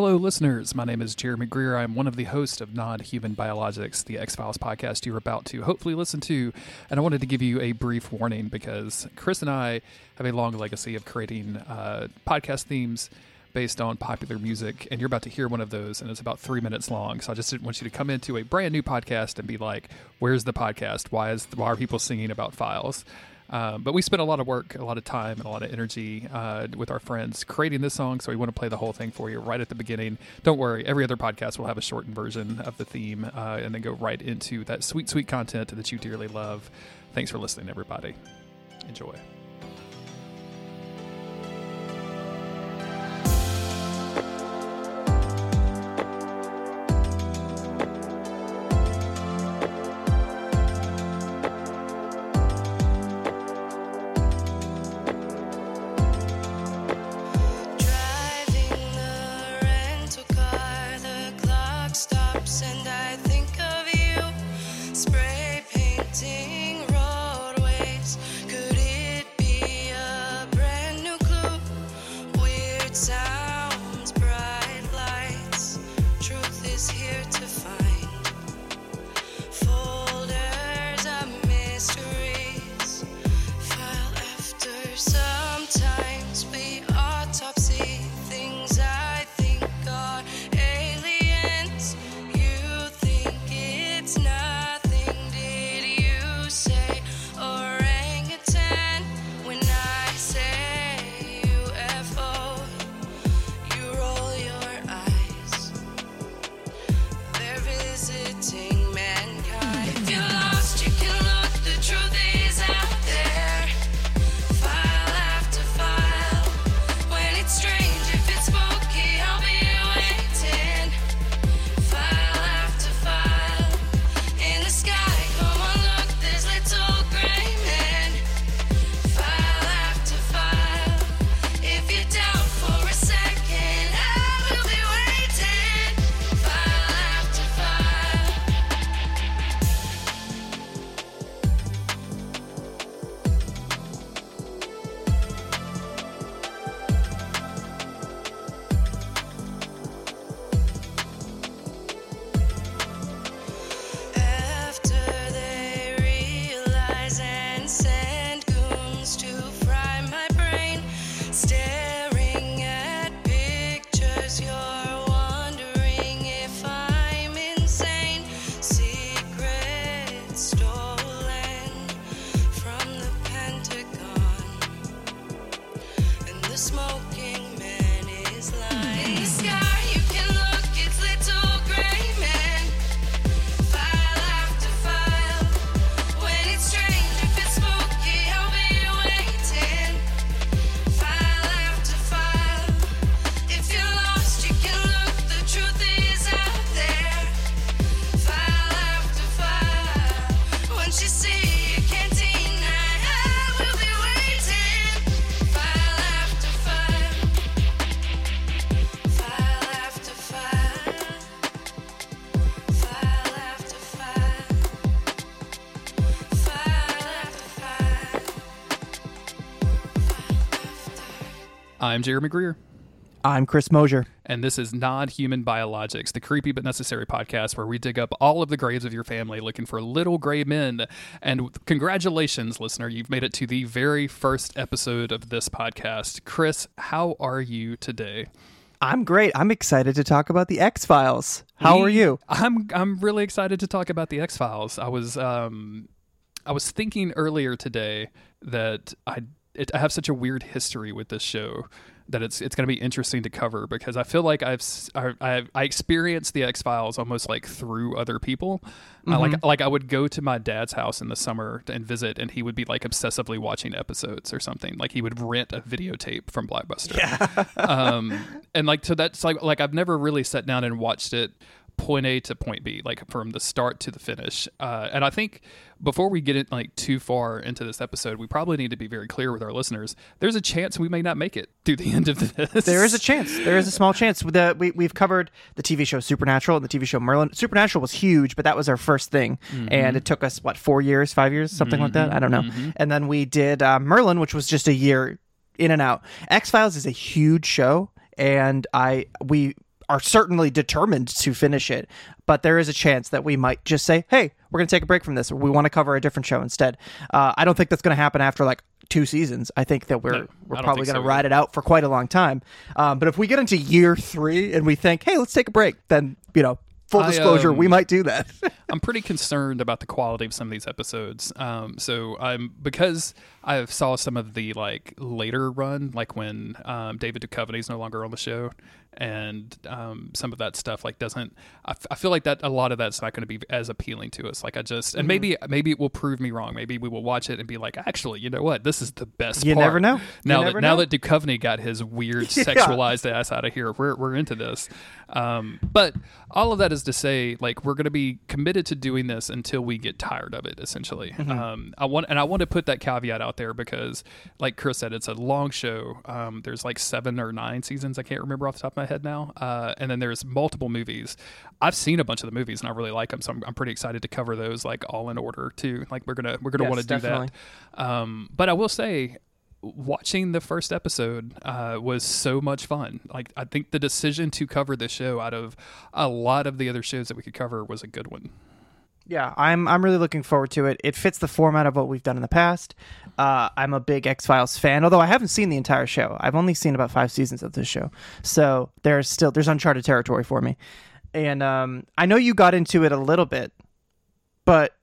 Hello, listeners. My name is Jeremy Greer. I'm one of the hosts of Non Human Biologics, the X Files podcast you're about to hopefully listen to. And I wanted to give you a brief warning because Chris and I have a long legacy of creating uh, podcast themes based on popular music, and you're about to hear one of those, and it's about three minutes long. So I just didn't want you to come into a brand new podcast and be like, "Where's the podcast? Why is why are people singing about files?" Um, but we spent a lot of work, a lot of time, and a lot of energy uh, with our friends creating this song. So we want to play the whole thing for you right at the beginning. Don't worry, every other podcast will have a shortened version of the theme uh, and then go right into that sweet, sweet content that you dearly love. Thanks for listening, everybody. Enjoy. I'm Jeremy Greer. I'm Chris Mosier. And this is Non Human Biologics, the creepy but necessary podcast where we dig up all of the graves of your family looking for little gray men. And congratulations, listener, you've made it to the very first episode of this podcast. Chris, how are you today? I'm great. I'm excited to talk about the X Files. How are you? I'm I'm really excited to talk about the X Files. I was um I was thinking earlier today that I it, I have such a weird history with this show that it's it's going to be interesting to cover because I feel like I've I I experienced the X Files almost like through other people. Uh, like like I would go to my dad's house in the summer and visit, and he would be like obsessively watching episodes or something. Like he would rent a videotape from Blockbuster. um, and like so that's like like I've never really sat down and watched it point A to point B, like from the start to the finish. Uh, and I think before we get it like too far into this episode, we probably need to be very clear with our listeners. There's a chance we may not make it through the end of this. There is a chance. There is a small chance. The, we, we've covered the TV show Supernatural and the TV show Merlin. Supernatural was huge, but that was our first thing. And it took us, what, four years, five years, something like that? I don't know. And then we did uh, Merlin, which was just a year in and out. X Files is a huge show. And I, we, are certainly determined to finish it, but there is a chance that we might just say, "Hey, we're going to take a break from this. We want to cover a different show instead." Uh, I don't think that's going to happen after like two seasons. I think that we're No, we're probably going to so ride it out for quite a long time. Um, but if we get into year three and we think, "Hey, let's take a break," then you know, full I, disclosure, um, we might do that. I'm pretty concerned about the quality of some of these episodes. Um, so I'm because I saw some of the like later run, like when um, David Duchovny is no longer on the show, and um, some of that stuff like doesn't. I, f- I feel like that a lot of that's not going to be as appealing to us. Like I just Mm-hmm. and maybe maybe it will prove me wrong. Maybe we will watch it and be like, actually, you know what? This is the best. You part. never know. You Now never that now know. that Duchovny got his weird Yeah. sexualized ass out of here, we're we're into this. Um, but all of that is to say, like we're going to be committed to doing this until we get tired of it. Essentially, Mm-hmm. um, I want and I want to put that caveat out there because, like Chris said, it's a long show. Um, there's like seven or nine seasons. I can't remember off the top of my head now. Uh, and then there's multiple movies. I've seen a bunch of the movies and I really like them, so I'm, I'm pretty excited to cover those like all in order too. Like we're gonna we're gonna Yes, want to do that. Um, but I will say, watching the first episode uh, was so much fun. Like I think the decision to cover this show out of a lot of the other shows that we could cover was a good one. Yeah, I'm I'm really looking forward to it. It fits the format of what we've done in the past. Uh, I'm a big X Files fan, although I haven't seen the entire show. I've only seen about five seasons of this show, so there's still there's uncharted territory for me. And um, I know you got into it a little bit, but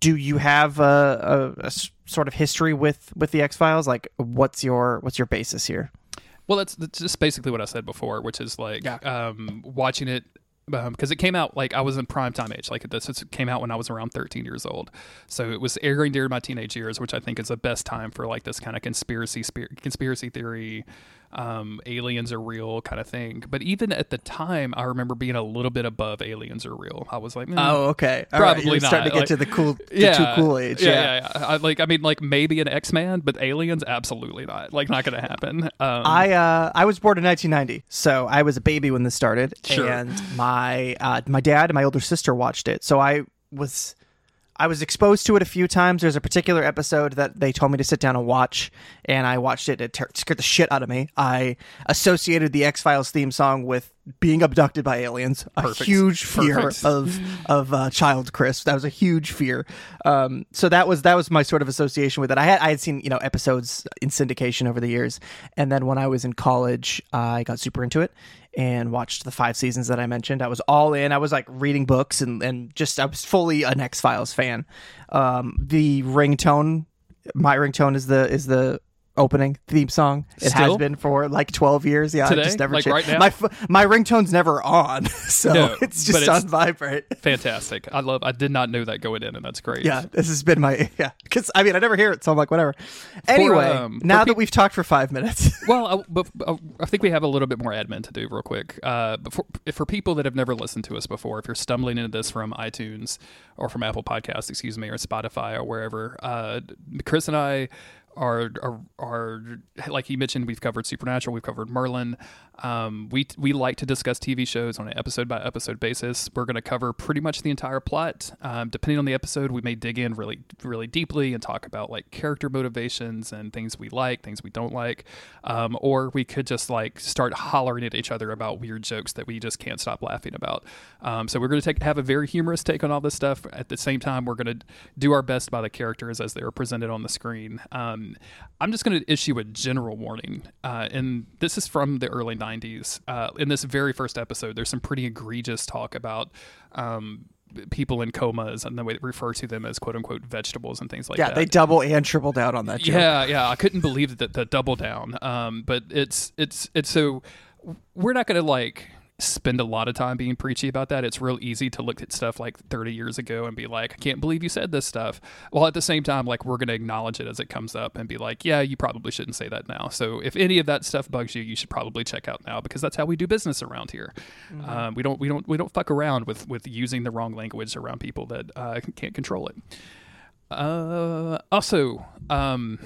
do you have a sort of history with with the X Files? Like, what's your what's your basis here? Well, that's, that's just basically what I said before, which is like Yeah. um, watching it Um, because it came out like I was in prime time age. Like this it came out when I was around 13 years old, so it was airing during my teenage years, which I think is the best time for like this kind of conspiracy conspiracy theory, um, aliens are real kind of thing. But even at the time, I remember being a little bit above aliens are real. I was like, mm, okay, Probably You're starting to get like- to the cool, the too cool age. Yeah, yeah, yeah. I, like I mean, like maybe an X Man, but aliens, absolutely not. Like not going to happen. Um, I uh, I was born in 1990, so I was a baby when this started, Sure. and my uh, my dad and my older sister watched it. So I was I was exposed to it a few times. There's a particular episode that they told me to sit down and watch, and I watched it. It ter- scared the shit out of me. I associated the X Files theme song with being abducted by aliens. A huge fear Perfect. of of uh, child Chris. That was a huge fear. Um, so that was that was my sort of association with it. I had I had seen you know episodes in syndication over the years, and then when I was in college, I got super into it and watched the five seasons that I mentioned. I was all in. I was like reading books and and just I was fully an X Files fan. Um, the ringtone, my ringtone is the is the opening theme song. It has been for like 12 years. Yeah, Today? it just never Like changed. right? My f- my ringtone's never on, so No, it's just it's- on vibrate. fantastic. I love. I did not know that going in, and that's great. Yeah, this has been my yeah. Because I mean, I never hear it, so I'm like, whatever. Anyway, um, now peop- that we've talked for five minutes, Well, I, but uh, I think we have a little bit more admin to do real quick. Uh, before, if for people that have never listened to us before, if you're stumbling into this from iTunes or from Apple Podcasts, excuse me, or Spotify or wherever, uh, Chris and I are, are are like he mentioned. We've covered Supernatural, we've covered Merlin. Um, we we like to discuss TV shows on an episode by episode basis. We're going to cover pretty much the entire plot. Um, depending on the episode, we may dig in really really deeply and talk about like character motivations and things we like, things we don't like, um, or we could just like start hollering at each other about weird jokes that we just can't stop laughing about. Um, so we're going to take have a very humorous take on all this stuff. At the same time, we're going to do our best by the characters as they are presented on the screen. Um, I'm just going to issue a general warning, uh, and this is from the early '90s. Uh, in this very first episode, there's some pretty egregious talk about. Um, people in comas and the way they refer to them as quote unquote vegetables and things like yeah, that Yeah, they double and triple down on that joke. yeah, yeah, I couldn't believe that the double down. Um, but it's it's it's so we're not gonna like spend a lot of time being preachy about that. It's real easy to look at stuff like 30 years ago and be like, I can't believe you said this stuff. While at the same time, like we're gonna acknowledge it as it comes up and be like, yeah, you probably shouldn't say that now. So if any of that stuff bugs you, you should probably check out now because that's how we do business around here. Um, we don't we don't we don't fuck around with with using the wrong language around people that uh, can't control it. Uh, also, um,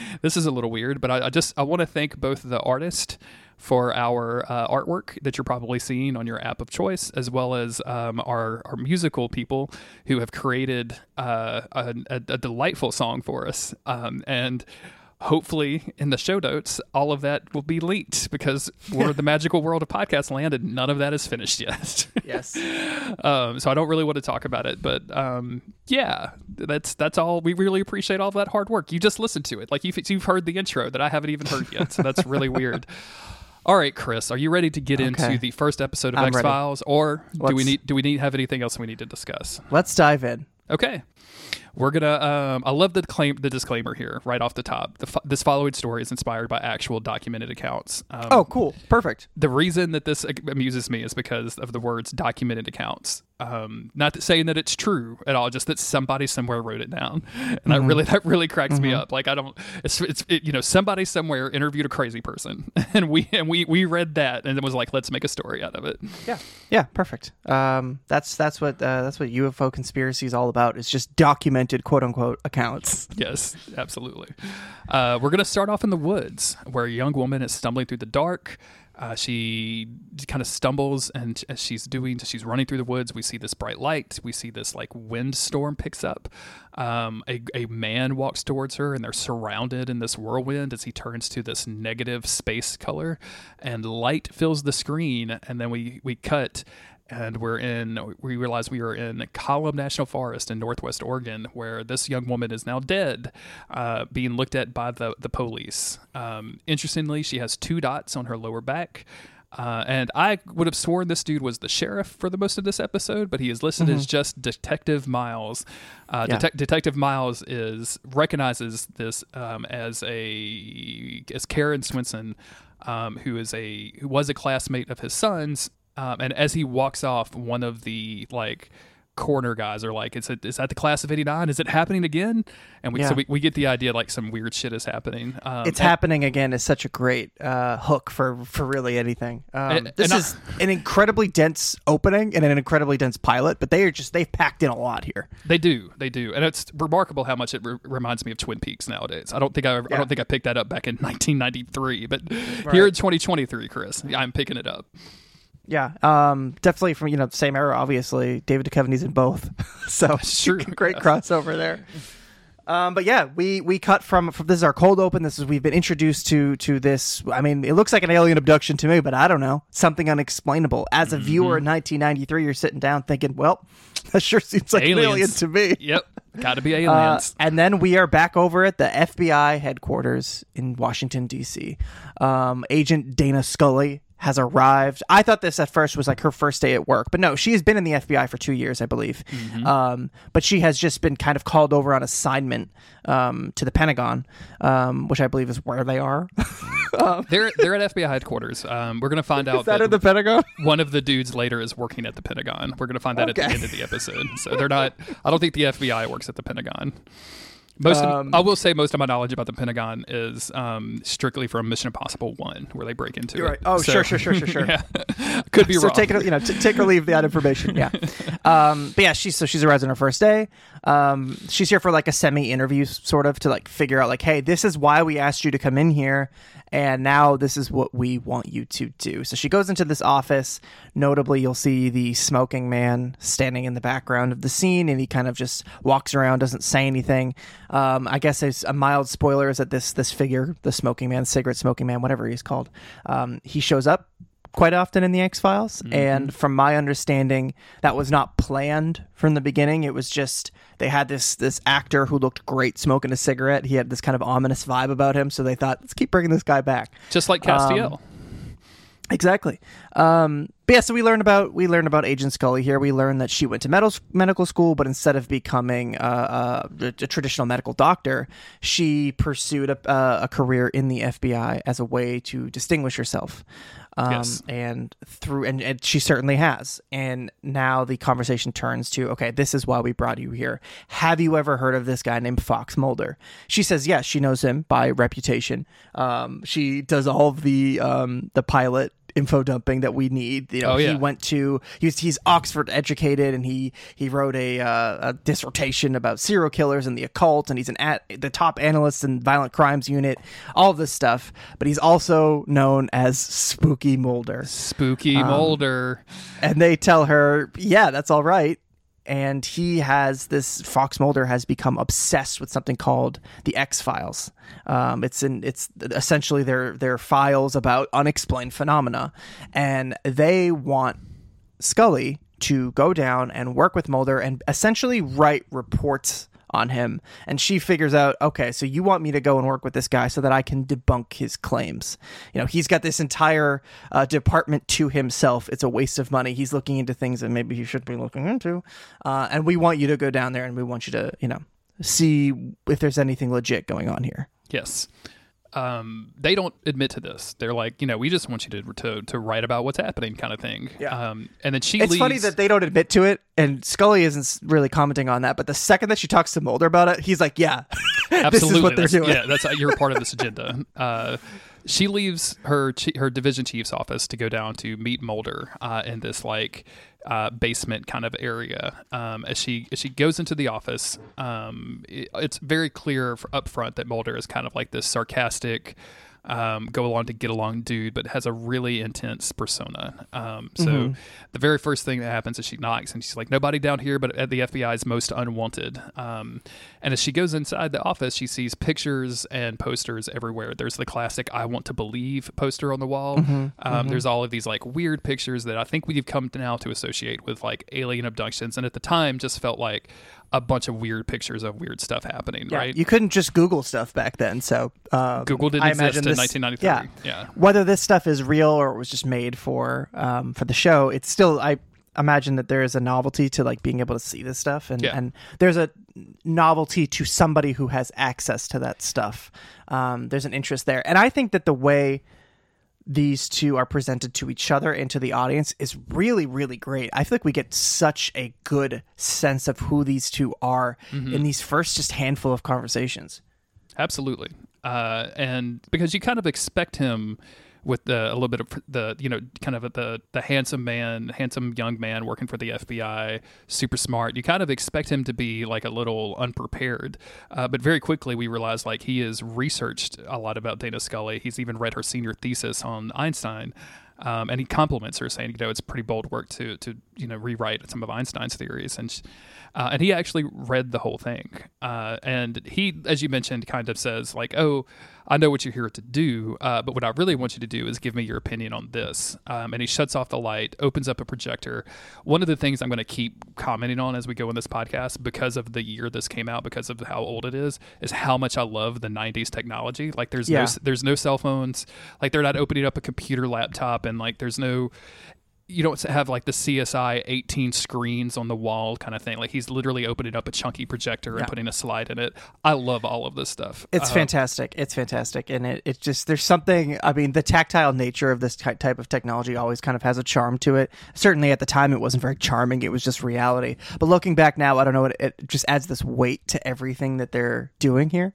this is a little weird, but I, I just I want to thank both the artist for our uh, artwork that you're probably seeing on your app of choice, as well as um, our our musical people who have created uh, a, a, delightful song for us. Um, and hopefully in the show notes, all of that will be leaked because we're the magical world of podcast land and none of that is finished yet. Yes. um, so I don't really want to talk about it, but um, yeah, that's that's all. We really appreciate all that hard work. You just listened to it, like you've you've heard the intro that I haven't even heard yet, so that's really weird. All right, Chris, are you ready to get into the first episode of X. Files, or do we Let's- need do we need have anything else we need to discuss? Let's dive in. Okay. We're gonna. Um, I love the claim, the disclaimer here, right off the top. The, fo- this following story is inspired by actual documented accounts. Um, Oh, cool. Perfect. the reason that this amuses me is because of the words documented accounts. Um, not that saying that it's true at all, just that somebody somewhere wrote it down, and that really that really cracks me up. Like I don't, it's it's it, you know somebody somewhere interviewed a crazy person, and we and we we read that and it was like let's make a story out of it. Yeah. Yeah. Perfect. Um, that's that's what uh, that's what UFO conspiracy is all about. It's just documented quote unquote accounts. Yes, absolutely. Uh, we're going to start off in the woods where a young woman is stumbling through the dark. Uh, she kind of stumbles, and as she's doing, she's running through the woods. We see this bright light. We see this like windstorm picks up. Um, a, a man walks towards her, and they're surrounded in this whirlwind as he turns to this negative space color, and light fills the screen. And then we we cut, and we're in we realize we are in Collum National Forest in Northwest Oregon, where this young woman is now dead, uh, being looked at by the the police. Um, interestingly, she has two dots on her lower back. Uh, and I would have sworn this dude was the sheriff for the most of this episode, but he is listed as just Detective Miles. Uh, Yeah. Detec- Detective Miles is recognizes this um, as a as Karen Swenson, um, who is a who was a classmate of his son's, um, and as he walks off, one of the like corner guys are like, "Is it is that the class of '89? Is it happening again?" And we so we, we get the idea like some weird shit is happening. Um, It's and- happening again is such a great uh, hook for for really anything. Um, And- this and I- is an incredibly dense opening and an incredibly dense pilot, but they are just they've packed in a lot here. They do, they do, and it's remarkable how much it re- reminds me of Twin Peaks nowadays. I don't think I, I Yeah. don't think I picked that up back in 1993, but here in 2023, Chris, I'm picking it up. Yeah, um, definitely from you know the same era. Obviously, David Duchovny's in both, so Sure. great crossover there. Um, but yeah, we we cut from, from this is our cold open. This is we've been introduced to to this. I mean, it looks like an alien abduction to me, but I don't know something unexplainable. As a viewer in 1993, you're sitting down thinking, well, that sure seems like an alien Aliens. to me. Yep, got to be Uh, aliens. and then we are back over at the FBI headquarters in Washington D.C. Um, Agent Dana Scully has arrived. I thought this at first was like her first day at work, but no, she has been in the FBI for two years, I believe. Um, but she has just been kind of called over on assignment um, to the Pentagon, um, which I believe is where they are. they're they're at FBI headquarters. Um, we're gonna find out is that that in the Pentagon? one of the dudes later is working at the Pentagon. We're gonna find that at the end of the episode. So they're not. I don't think the FBI works at the Pentagon. Most Um, of, I will say most of my knowledge about the Pentagon is um, strictly from Mission Impossible One, where they break into it. right. Oh, So- sure, sure, sure, sure, sure. yeah. Could be so wrong. take it, you know, t- take or leave that information. Yeah. Um, but yeah, she's so she's arrived on her first day. Um, she's here for like a semi interview, sort of, to like figure out like, hey, this is why we asked you to come in here, and now this is what we want you to do. So she goes into this office. Notably, you'll see the smoking man standing in the background of the scene, and he kind of just walks around, doesn't say anything. Um, I guess there's a mild spoiler is that this this figure, the smoking man, cigarette smoking man, whatever he's called, um, he shows up quite often in the X Files. And from my understanding, that was not planned from the beginning. It was just they had this this actor who looked great smoking a cigarette. He had this kind of ominous vibe about him, so they thought, let's keep bringing this guy back. Just like Castiel. Exactly. Um, but yeah, so we learned about we learned about Agent Scully here. We learned that she went to medical medical school, but instead of becoming uh, a, a traditional medical doctor, she pursued a, uh, a career in the FBI as a way to distinguish herself. Um, Yes. and through and, and she certainly has. And now the conversation turns to okay, this is why we brought you here. Have you ever heard of this guy named Fox Mulder? She says yes, she knows him by reputation. Um, she does all of the um, the pilot info dumping that we need. You know, Oh, yeah. he went to he's he's Oxford educated and he he wrote a, uh, a dissertation about serial killers and the occult and he's an at the top analyst in violent crimes unit. All this stuff, but he's also known as Spooky Mulder. Spooky um, Mulder. And they tell her, "Yeah, that's all right." And he has this Fox Mulder has become obsessed with something called the X Files. Um, it's in it's essentially their their files about unexplained phenomena, and they want Scully to go down and work with Mulder and essentially write reports on him. And she figures out, okay, so you want me to go and work with this guy so that I can debunk his claims. You know, he's got this entire uh, department to himself. It's a waste of money. He's looking into things that maybe he should be looking into. Uh, and we want you to go down there and we want you to, you know, see if there's anything legit going on here. Yes. Um, they don't admit to this. They're like, you know, we just want you to to, to write about what's happening, kind of thing. Yeah. Um, and then she It's leaves. funny that they don't admit to it, and Scully isn't really commenting on that. But the second that she talks to Mulder about it, he's like, "Yeah, Absolutely, this is what they're that's, doing." Yeah, that's you're part of this agenda. Uh, she leaves her her division chief's office to go down to meet Mulder uh, in this like uh, basement kind of area. Um, as she as she goes into the office, um, it- it's very clear up front that Mulder is kind of like this sarcastic. Um, go along to get along dude, but has a really intense persona. Um, so Mm-hmm. the very first thing that happens is she knocks and she's like, nobody down here, but at the FBI's most unwanted. Um, and as she goes inside the office, she sees pictures and posters everywhere. There's the classic "I want to believe" poster on the wall. Mm-hmm. Um, There's all of these like weird pictures that I think we've come to now to associate with like alien abductions, and at the time just felt like a bunch of weird pictures of weird stuff happening. Yeah, right? You couldn't just Google stuff back then, so um, Google didn't I exist in this- 1993. Yeah. Yeah. whether this stuff is real or it was just made for um, for the show, it's still I imagine that there is a novelty to like being able to see this stuff, and Yeah. and there's a novelty to somebody who has access to that stuff. Um, there's an interest there, and I think that the way these two are presented to each other and to the audience is really really great i feel like we get such a good sense of who these two are Mm-hmm. in these first just handful of conversations Absolutely. Uh, and because you kind of expect him with the a little bit of the you know kind of the the handsome man, handsome young man working for the FBI, super smart. You kind of expect him to be like a little unprepared, uh, but very quickly we realize like he has researched a lot about Dana Scully. He's even read her senior thesis on Einstein. Um, and he compliments her, saying, "You know, it's pretty bold work to to you know rewrite some of Einstein's theories." And sh uh, and he actually read the whole thing. Uh, and he, as you mentioned, kind of says like, "Oh, I know what you're here to do, uh, but what I really want you to do is give me your opinion on this." Um, and he shuts off the light, opens up a projector. One of the things I'm going to keep commenting on as we go in this podcast, because of the year this came out, because of how old it is, is how much I love the '90s technology. Like, there's Yeah. no there's no cell phones. Like, they're not opening up a computer laptop, and like, there's no you don't have like the CSI 18 screens on the wall kind of thing. Like he's literally opening up a chunky projector and Yeah. putting a slide in it. I love all of this stuff. It's Uh, fantastic. It's fantastic, and it it just there's something. I mean, the tactile nature of this ty- type of technology always kind of has a charm to it. Certainly, at the time, it wasn't very charming. It was just reality. But looking back now, I don't know. It, it just adds this weight to everything that they're doing here.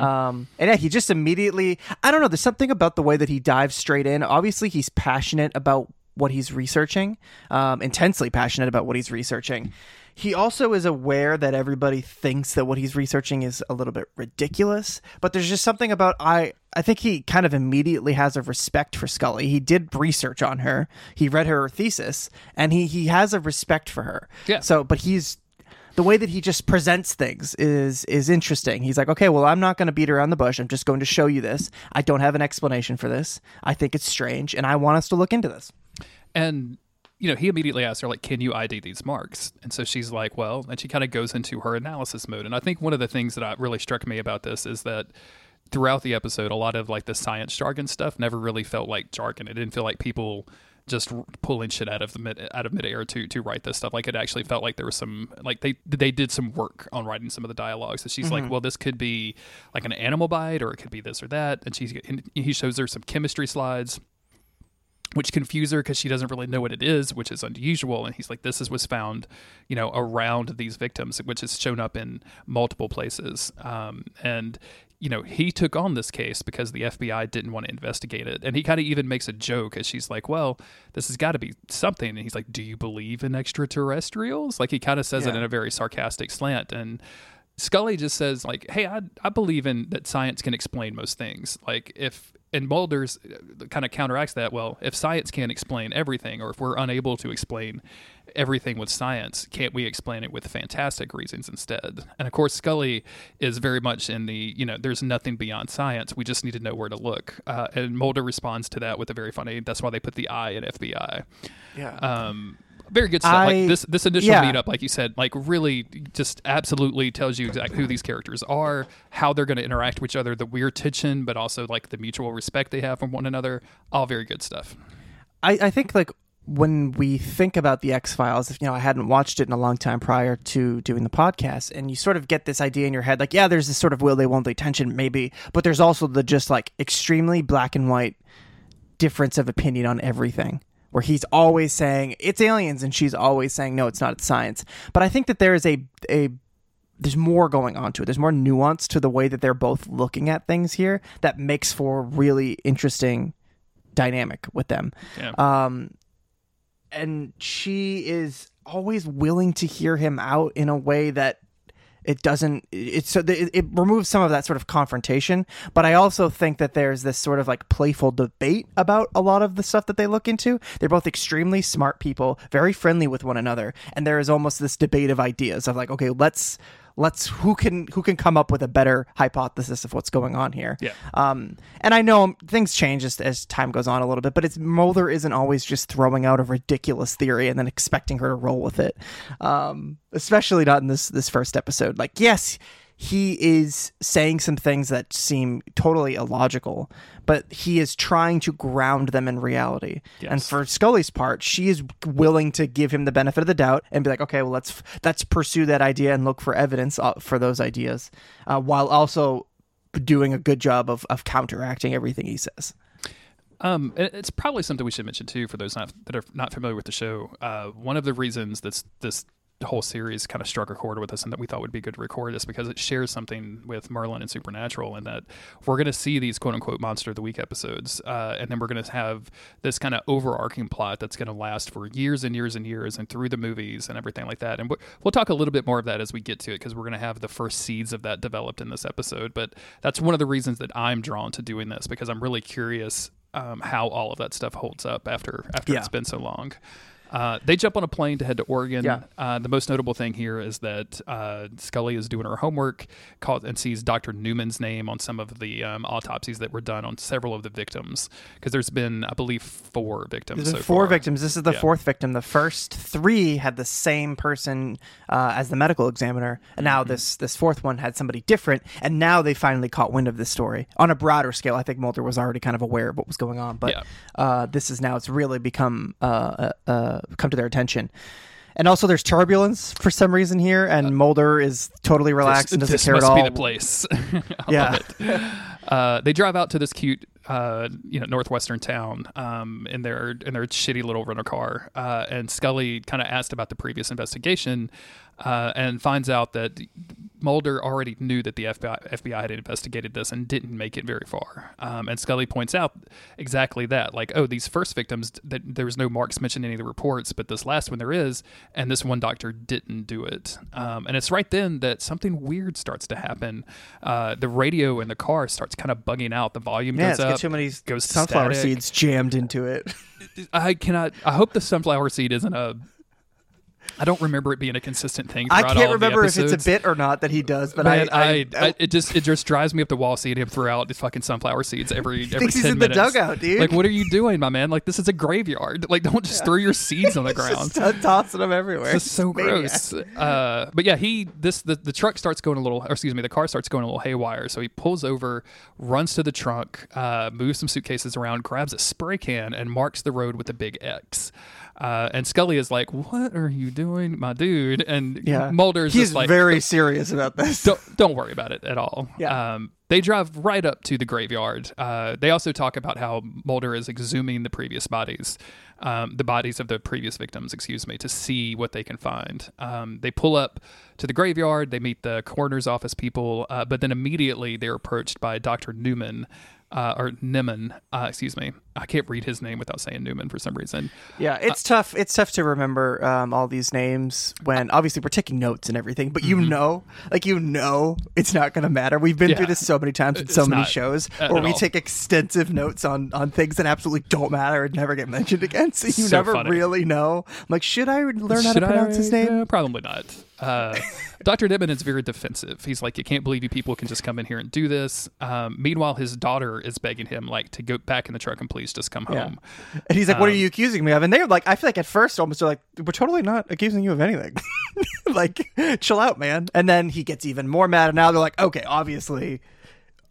Um, and yeah, he just immediately. I don't know. There's something about the way that he dives straight in. Obviously, he's passionate about what he's researching, um, intensely passionate about what he's researching. He also is aware that everybody thinks that what he's researching is a little bit ridiculous, but there's just something about I I think he kind of immediately has a respect for Scully. He did research on her. He read her thesis and he he has a respect for her. Yeah. So, but he's the way that he just presents things is is interesting. He's like, okay, well, I'm not going to beat around the bush. I'm just going to show you this. I don't have an explanation for this. I think it's strange, and I want us to look into this. And you know, he immediately asks her like, "Can you ID these marks?" And so she's like, "Well," and she kind of goes into her analysis mode. And I think one of the things that I, really struck me about this is that throughout the episode, a lot of like the science jargon stuff never really felt like jargon. It didn't feel like people just pulling shit out of the mid out of midair to to write this stuff. Like it actually felt like there was some like they they did some work on writing some of the dialogue. So she's like, mm-hmm. well, this could be like an animal bite, or it could be this or that. And she's and he shows her some chemistry slides which confuse her because she doesn't really know what it is, which is unusual. And he's like, "This is what's found, you know, around these victims, which has shown up in multiple places." Um, and you know, he took on this case because the FBI didn't want to investigate it, and he kind of even makes a joke as she's like, "Well, this has got to be something." And he's like, "Do you believe in extraterrestrials?" Like he kind of says it in a very sarcastic slant, and Scully just says like, "Hey, I I believe in that science can explain most things. Like if and Mulder's kind of counteracts that. Well, if science can't explain everything, or if we're unable to explain everything with science, can't we explain it with fantastic reasons instead? And of course, Scully is very much in the you know, there's nothing beyond science. We just need to know where to look. Uh, and Mulder responds to that with a very funny. That's why they put the I in FBI. Yeah. Um, very good stuff. I- like this, this initial yeah. meetup, like you said, like really just absolutely tells you exactly who these characters are, how they're going to interact with each other, the weird tension, but also like the mutual respect they have from one another. All very good stuff. I, I think like when we think about the X Files, if you know, I hadn't watched it in a long time prior to doing the podcast, and you sort of get this idea in your head, like, yeah, there's this sort of will they won't they tension, maybe, but there's also the just like extremely black and white difference of opinion on everything. Where he's always saying it's aliens, and she's always saying no, it's not, it's science. But I think that there is a a there's more going on to it. There's more nuance to the way that they're both looking at things here that makes for really interesting dynamic with them. Yeah. Um, and she is always willing to hear him out in a way that it doesn't it's so it, it removes some of that sort of confrontation but i also think that there's this sort of like playful debate about a lot of the stuff that they look into. They're both extremely smart people very friendly with one another and there is almost this debate of ideas of like okay let's let's who can who can come up with a better hypothesis of what's going on here Yeah. um, and I know things change as, as time goes on a little bit, but it's Mulder isn't always just throwing out a ridiculous theory and then expecting her to roll with it. Um, especially not in this this first episode. Like, yes, he is saying some things that seem totally illogical, but he is trying to ground them in reality. And for Scully's part, she is willing to give him the benefit of the doubt and be like, okay, well, let's let's pursue that idea and look for evidence uh, for those ideas, uh, while also doing a good job of, of counteracting everything he says. Um, it's probably something we should mention too for those not, that are not familiar with the show. Uh, one of the reasons this this whole series kind of struck a chord with us and that we thought would be good to record this because it shares something with Merlin and Supernatural and that we're going to see these quote unquote monster of the week episodes, uh, and then we're going to have this kind of overarching plot that's going to last for years and years and years and through the movies and everything like that. And we- we'll talk a little bit more of that as we get to it because we're going to have the first seeds of that developed in this episode. But that's one of the reasons that I'm drawn to doing this because I'm really curious um, how all of that stuff holds up after after Yeah. it's been so long. Uh, they jump on a plane to head to Oregon. Yeah. Uh, the most notable thing here is that uh, Scully is doing her homework and sees Dr. Newman's name on some of the um, autopsies that were done on several of the victims. Because there's been, I believe, four victims. There's so four far. victims. This is the Yeah. fourth victim. The first three had the same person uh, as the medical examiner, and now Mm-hmm. this this fourth one had somebody different. And now they finally caught wind of this story on a broader scale. I think Mulder was already kind of aware of what was going on, but Yeah. uh, this is now it's really become uh, come to their attention. And also, there's turbulence for some reason here, and Mulder is totally relaxed and doesn't Uh, this care must at all. be the place. I Yeah. love it. Uh, they drive out to this cute, uh, you know, northwestern town um, in their in their shitty little rental car. Uh, and Scully kind of asked about the previous investigation, uh, and finds out that Mulder already knew that the FBI, FBI had investigated this and didn't make it very far. Um, and Scully points out exactly that, like, oh, these first victims, that there was no marks mentioned in any of the reports, but this last one there is, and this one doctor didn't do it. Um, and it's right then that something weird starts to happen. Uh, the radio in the car starts kind of bugging out. The volume yeah, goes it's got up. too many goes sunflower static. seeds jammed into it. I cannot. I hope the sunflower seed isn't a. I don't remember it being a consistent thing. I can't all of the remember if it's a bit or not that he does, but Man, I, I, I, it just it just drives me up the wall seeing him throw out these fucking sunflower seeds every every thinks he's 10 in the dugout, dude. Like, what are you doing, my man? Like, this is a graveyard. Like, don't just throw your seeds on the ground. just tossing them everywhere. It's so gross. Uh, but yeah, he this the, the truck starts going a little, or excuse me, the car starts going a little haywire. So he pulls over, runs to the trunk, uh, moves some suitcases around, grabs a spray can, and marks the road with a big X. Uh, and Scully is like, "What are you doing, my dude?" And Yeah, Mulder's he's just like, very serious about this. don't don't worry about it at all. Yeah. Um, they drive right up to the graveyard. Uh, they also talk about how Mulder is exhuming the previous bodies, um, the bodies of the previous victims, excuse me, to see what they can find. Um, they pull up to the graveyard. They meet the coroner's office people, uh, but then immediately they're approached by Dr. Newman, uh, or Newman, uh, excuse me. I can't read his name without saying Newman for some reason. Yeah, it's tough. It's tough to remember um, all these names when obviously we're taking notes and everything. But you know, like you know, it's not going to matter. We've been Mm-hmm. Yeah. through this so many times in so many shows where we all. take extensive notes on on things that absolutely don't matter and never get mentioned again. So you So never funny. really know. I'm like, should I learn how Should to I- pronounce his name? Uh, probably not. Uh, Dr. Newman is very defensive. He's like, you can't believe you people can just come in here and do this. Um, meanwhile, his daughter is begging him like to go back in the truck and please just come Yeah. home. And he's like, "What are Um, you accusing me of?" And they're like, "I feel like at first almost they're like, we're totally not accusing you of anything. like, chill out, man." And then he gets even more mad, and now they're like, "Okay, obviously,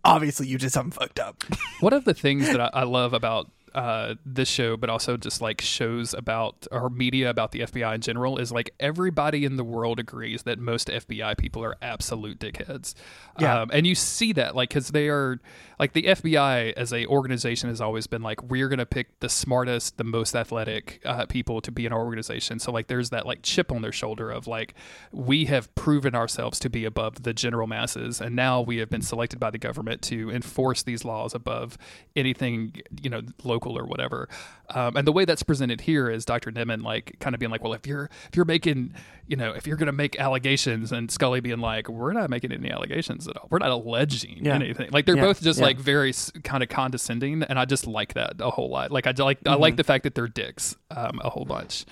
obviously, you did something fucked up." One of the things that I, I love about uh, this show, but also just like shows about or media about the FBI in general, is like everybody in the world agrees that most FBI people are absolute dickheads. Yeah. Um, and you see that like because they are like the FBI as a organization has always been like we're gonna pick the smartest, the most athletic uh, people to be in our organization. So like there's that like chip on their shoulder of like we have proven ourselves to be above the general masses, and now we have been selected by the government to enforce these laws above anything you know local or whatever. Um, and the way that's presented here is Dr. Nemman like kind of being like, well, if you're if you're making you know if you're gonna make allegations, and Scully being like, we're not making any allegations at all. We're not alleging Yeah. anything. Like they're Yeah. both just Yeah. like very kind of condescending, and I just like that a whole lot. Like I like I Mm-hmm. like the fact that they're dicks um, a whole bunch.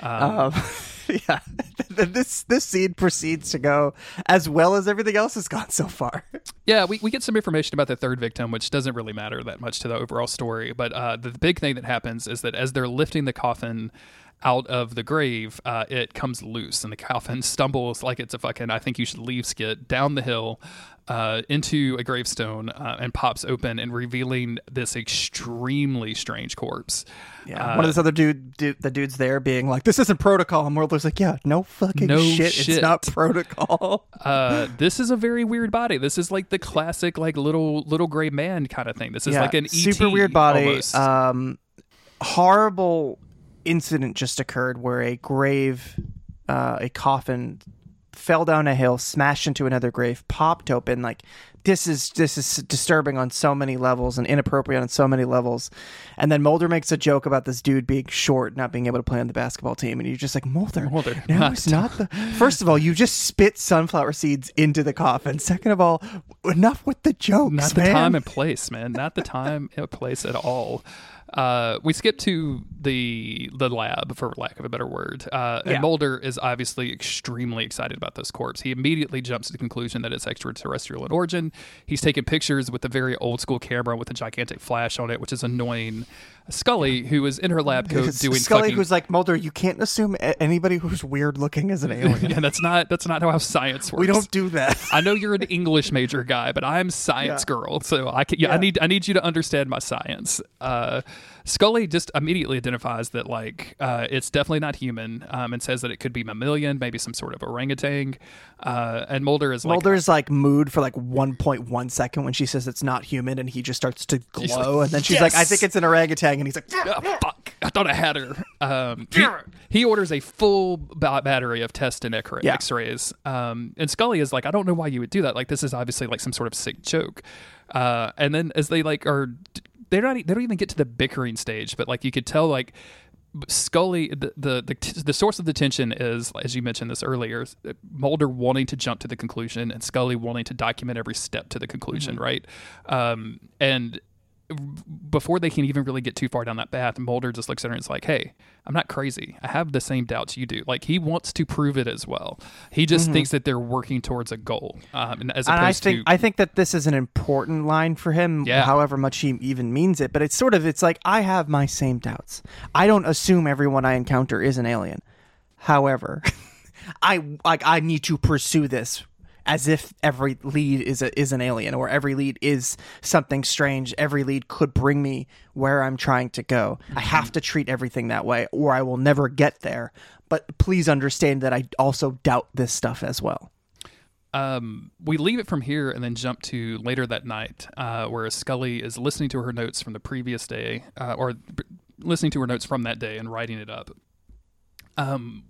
Um, yeah, this this scene proceeds to go as well as everything else has gone so far. Yeah, we, we get some information about the third victim, which doesn't really matter that much to the overall story. But uh, the big thing that happens is that as they're lifting the coffin out of the grave, uh, it comes loose, and the coffin stumbles like it's a fucking I think you should leave skit down the hill uh, into a gravestone uh, and pops open and revealing this extremely strange corpse. Yeah, one of those other dude, dude, the dudes there being like, "This isn't protocol," and Mulder's like, "Yeah, no fucking No shit, shit. it's not protocol." Uh, this is a very weird body. This is like the classic like little little gray man kind of thing. This is yeah, like an super ET weird body. almost. Um, horrible incident just occurred where a grave, uh, a coffin, fell down a hill, smashed into another grave, popped open. Like this is this is disturbing on so many levels and inappropriate on so many levels. And then Mulder makes a joke about this dude being short, not being able to play on the basketball team, and you're just like Mulder. Mulder, now not- it's not the. First of all, you just spit sunflower seeds into the coffin. Second of all, enough with the jokes, not the man. time and place, man. Not the time and place at all. Uh, we skip to the the lab, for lack of a better word. Uh, Yeah. And Mulder is obviously extremely excited about this corpse. He immediately jumps to the conclusion that it's extraterrestrial in origin. He's taking pictures with a very old school camera with a gigantic flash on it, which is annoying Scully, who is in her lab coat doing Scully, fucking. who's like Mulder. You can't assume a- anybody who's weird looking is an alien. yeah, that's not that's not how science works. we don't do that. I know you're an English major guy, but I'm science Yeah. girl, so I can. Yeah, I need I need you to understand my science. Uh, Scully just immediately identifies that like uh, it's definitely not human, um, and says that it could be mammalian, maybe some sort of orangutan. Uh, and Mulder is like, Mulder's like mood for like 1.1 second when she says it's not human, and he just starts to glow, like, and then she's like, "I think it's an orangutan," and he's like, "Ah, fuck, I thought I had her. Um, he, he orders a full battery of test and X- Yeah. X-rays. Um, and Scully is like, I don't know why you would do that. Like, this is obviously like some sort of sick joke. Uh, and then as they like are, they're not, e, they don't even get to the bickering stage, but like you could tell like Scully, the, the the the source of the tension is, as you mentioned this earlier, Mulder wanting to jump to the conclusion and Scully wanting to document every step to the conclusion, right? Um, and before they can even really get too far down that path, Mulder just looks at her and is like, "Hey, I'm not crazy. I have the same doubts you do." Like he wants to prove it as well. He just thinks that they're working towards a goal, um, and as and I opposed think to I think that this is an important line for him, Yeah. however much he even means it. But it's sort of it's like I have my same doubts. I don't assume everyone I encounter is an alien. However, I like I need to pursue this as if every lead is a, is an alien or every lead is something strange. Every lead could bring me where I'm trying to go. I have to treat everything that way, or I will never get there. But please understand that I also doubt this stuff as well. um, we leave it from here and then jump to later that night, uh, where Scully is listening to her notes from the previous day, uh, or b- listening to her notes from that day and writing it up. Um,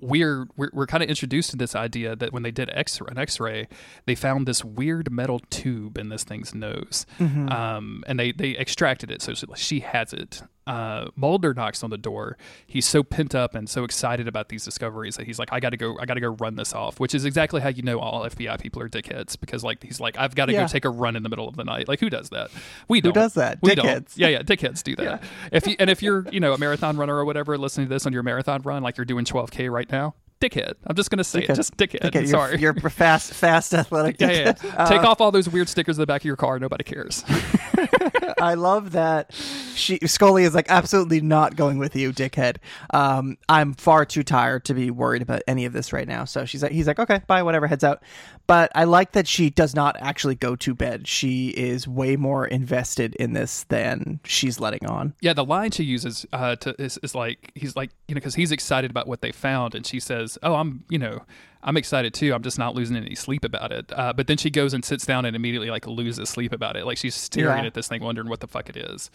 we're we're, we're kind of introduced to this idea that when they did X an X-ray, they found this weird metal tube in this thing's nose, um, and they they extracted it. So she has it. Uh, Mulder knocks on the door. He's so pent up and so excited about these discoveries that he's like, "I got to go. I got to go run this off." Which is exactly how you know all FBI people are dickheads because like he's like, "I've got to Yeah. go take a run in the middle of the night." Like who does that? We don't. does that? We don't. Dickheads. Yeah, yeah, dickheads do that. If you and if you're you know a marathon runner or whatever, listening to this on your marathon run, like you're doing 12k right now, dickhead. I'm just gonna say it, just dickhead. You're, Sorry. you're fast, fast, athletic. yeah, yeah, dickhead. yeah. Take off all those weird stickers in the back of your car. Nobody cares. I love that she Scully is like absolutely not going with you, dickhead. Um, I'm far too tired to be worried about any of this right now. So she's like, he's like, okay, bye, whatever, heads out. But I like that she does not actually go to bed. She is way more invested in this than she's letting on. Yeah, the line she uses uh, to is, is like he's like you know because he's excited about what they found, and she says, "Oh, I'm you know I'm excited too. I'm just not losing any sleep about it." Uh, but then she goes and sits down and immediately like loses sleep about it. Like she's staring Yeah. at this thing, wondering what the fuck it is.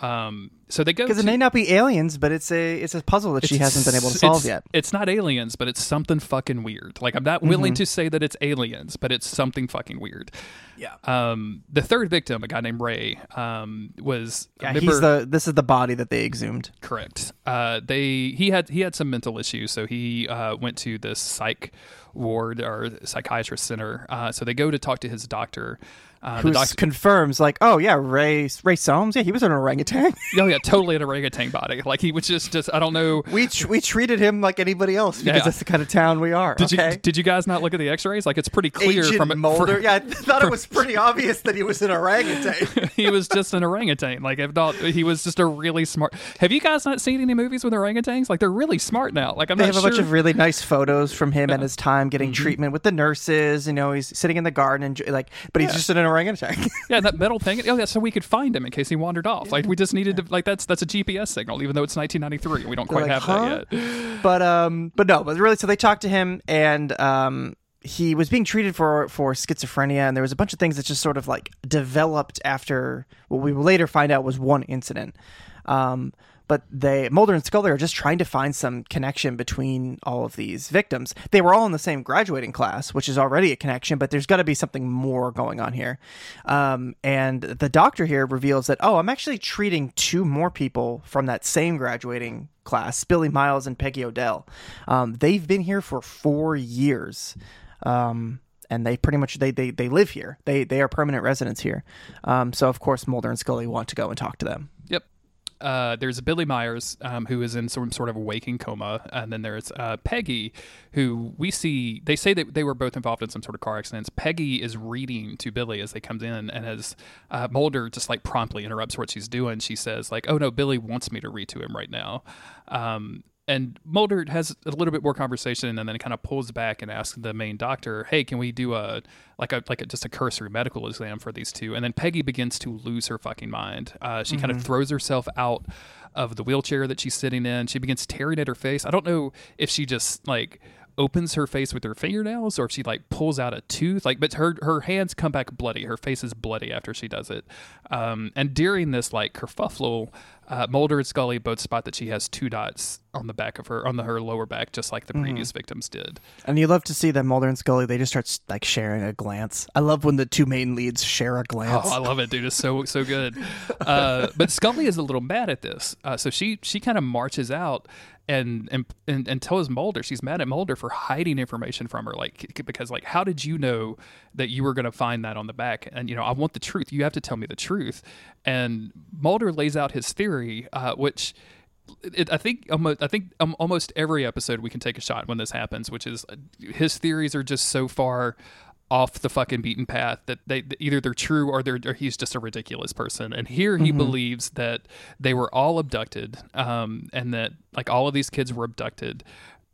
Um, so they go Because it may not be aliens, but it's a it's a puzzle that she hasn't been able to solve it's- yet. It's not aliens, but it's something fucking weird. Like I'm not willing Mm-hmm. to say that it's aliens, but it's something fucking weird. Yeah. Um, the third victim, a guy named Ray, um, was Yeah, member- he's the this is the body that they exhumed. Correct. Uh, they he had he had some mental issues, so he uh, went to this psych ward or psychiatrist center. Uh, so they go to talk to his doctor. Uh, Who doctor, confirms like, oh yeah, Ray Ray Soames, yeah, he was an orangutan. oh yeah, totally an orangutan body. Like he was just just I don't know. we tr- we treated him like anybody else because Yeah. that's the kind of town we are. Did okay? you did you guys not look at the X-rays? Like it's pretty clear Agent from. Mulder. for- yeah, I thought it was pretty obvious that he was an orangutan. he was just an orangutan. Like I thought he was just a really smart. Have you guys not seen any movies with orangutans? Like they're really smart now. Like I'm they have a bunch of really nice photos from him and his time Mm-hmm. getting treatment with the nurses. You know, he's sitting in the garden and like, but he's just an orangutan. Yeah, that metal thing. Oh, yeah, so we could find him in case he wandered off. Like we just needed to. Like that's that's a GPS signal, even though it's 1993. We don't quite like, have "Huh?" that yet. but um, but no, but really, so they talked to him and um. He was being treated for for schizophrenia, and there was a bunch of things that just sort of like developed after what we later find out was one incident. Um, but they Mulder and Scully are just trying to find some connection between all of these victims. They were all in the same graduating class, which is already a connection, but there's got to be something more going on here. Um, and the doctor here reveals that oh, I'm actually treating two more people from that same graduating class, Billy Miles and Peggy O'Dell. Um, they've been here for four years. Um, and they pretty much they, they they live here. They they are permanent residents here. Um, so of course Mulder and Scully want to go and talk to them. Uh, there's Billy Miles, um, who is in some sort of waking coma, and then there's uh, Peggy, who we see. They say that they were both involved in some sort of car accidents. Peggy is reading to Billy as they comes in, and as uh, Mulder just like promptly interrupts what she's doing, she says like, "Oh no, Billy wants me to read to him right now." Um, and Mulder has a little bit more conversation, and then kind of pulls back and asks the main doctor, "Hey, can we do a like a like a, just a cursory medical exam for these two? And then Peggy begins to lose her fucking mind. Uh, she kind of throws herself out of the wheelchair that she's sitting in. She begins tearing at her face. I don't know if she just like opens her face with her fingernails or if she like pulls out a tooth like but her her hands come back bloody her face is bloody after she does it um, and during this like kerfuffle uh, Mulder and Scully both spot that she has two dots on the back of her on the, her lower back just like the previous victims did And you love to see that Mulder and Scully they just start like sharing a glance. I love when the two main leads share a glance. Oh, I love it, dude. It's so so good. Uh, but Scully is a little mad at this, uh, so she she kind of marches out and, and and tells Mulder she's mad at Mulder for hiding information from her, like because like how did you know that you were going to find that on the back? And you know I want the truth. You have to tell me the truth. And Mulder lays out his theory, uh, which. It, I think almost, I think um, almost every episode we can take a shot when this happens, which is uh, his theories are just so far off the fucking beaten path that they either they're true or they're or he's just a ridiculous person. And here he believes that they were all abducted, um, and that like all of these kids were abducted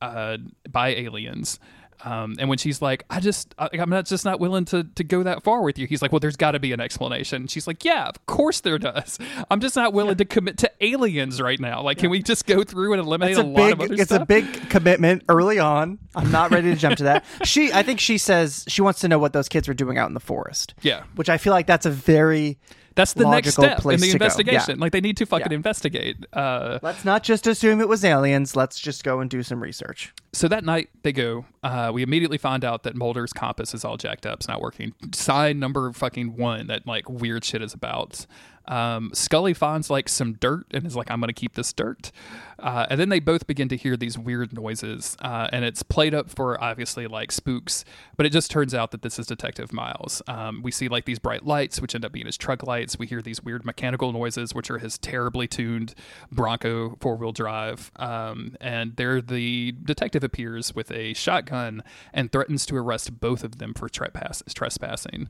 uh, by aliens. Um, and when she's like, I just, I, I'm not just not willing to, to go that far with you. He's like, well, there's got to be an explanation. And she's like, yeah, of course there does. I'm just not willing to commit to aliens right now. Like, can we just go through and eliminate it's a, a lot of big other it's stuff? a big commitment early on. I'm not ready to jump to that. She I think she says she wants to know what those kids were doing out in the forest. Yeah. Which I feel like that's a very That's the next step in the go. Yeah. investigation. Like they need to fucking Yeah. investigate. Uh, Let's not just assume it was aliens. Let's just go and do some research. so that night they go. Uh, we immediately find out that Mulder's compass is all jacked up. It's not working. Sign number fucking one that like weird shit is about. Um, Scully finds like some dirt and is like, I'm going to keep this dirt. Uh, and then they both begin to hear these weird noises. Uh, and it's played up for obviously like spooks, but it just turns out that this is Detective Miles. Um, we see like these bright lights, which end up being his truck lights. We hear these weird mechanical noises, which are his terribly tuned Bronco four wheel drive. Um, and there the detective appears with a shotgun and threatens to arrest both of them for trespass- trespassing.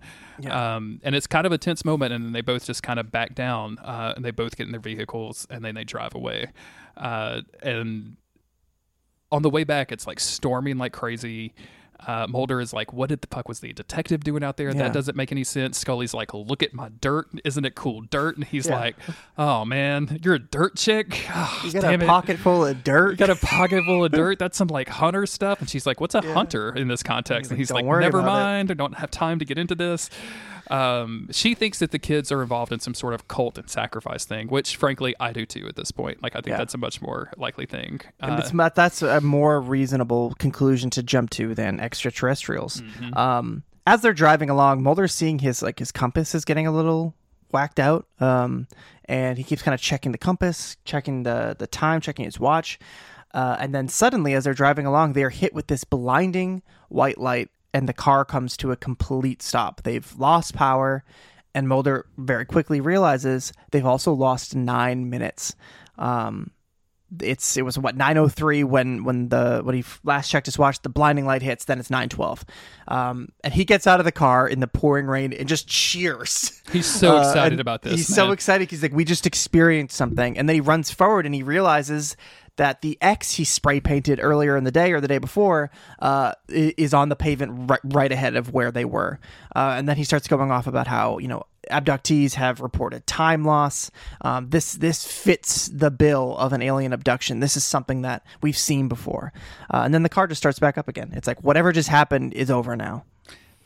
Um, and it's kind of a tense moment, and then they both just kind of back down, uh, and they both get in their vehicles, and then they drive away. Uh, and on the way back, it's like storming like crazy. Uh, Mulder is like, "What did the fuck was the detective doing out there? Yeah. That doesn't make any sense." Scully's like, "Look at my dirt, isn't it cool dirt?" And he's Yeah. like, "Oh man, you're a dirt chick. Oh, You got a it. pocket full of dirt. You got a pocket full of dirt. That's some like hunter stuff." And she's like, "What's a hunter in this context?" and He's he's like, like, "Never about it." mind. I don't have time to get into this." Um, she thinks that the kids are involved in some sort of cult and sacrifice thing, which frankly I do too at this point. Like I think Yeah. that's a much more likely thing. Uh, it's that's a more reasonable conclusion to jump to than extraterrestrials. Mm-hmm. Um, as they're driving along, Mulder's seeing his like his compass is getting a little whacked out, um, and he keeps kind of checking the compass, checking the the time, checking his watch, uh, and then suddenly, as they're driving along, they are hit with this blinding white light, and the car comes to a complete stop. They've lost power. And Mulder very quickly realizes they've also lost nine minutes. Um, it's it was what 903 when when the when he last checked his watch the blinding light hits then it's 912 um and he gets out of the car in the pouring rain and just cheers he's so Uh, excited about this. he's so excited he's like we just experienced something and then he runs forward and he realizes that the X he spray painted earlier in the day or the day before uh, is on the pavement right, right ahead of where they were. Uh, and then he starts going off about how you know abductees have reported time loss. Um, this this fits the bill of an alien abduction. This is something that we've seen before. Uh, and then the car just starts back up again. It's like whatever just happened is over now.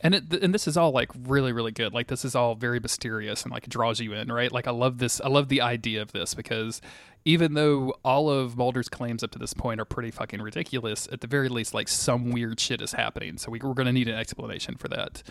And it, and this is all like really really good. Like this is all very mysterious and like draws you in right? Like i love this i love the idea of this because even though all of mulder's claims up to this point are pretty fucking ridiculous at the very least like some weird shit is happening. So we, we're going to need an explanation for that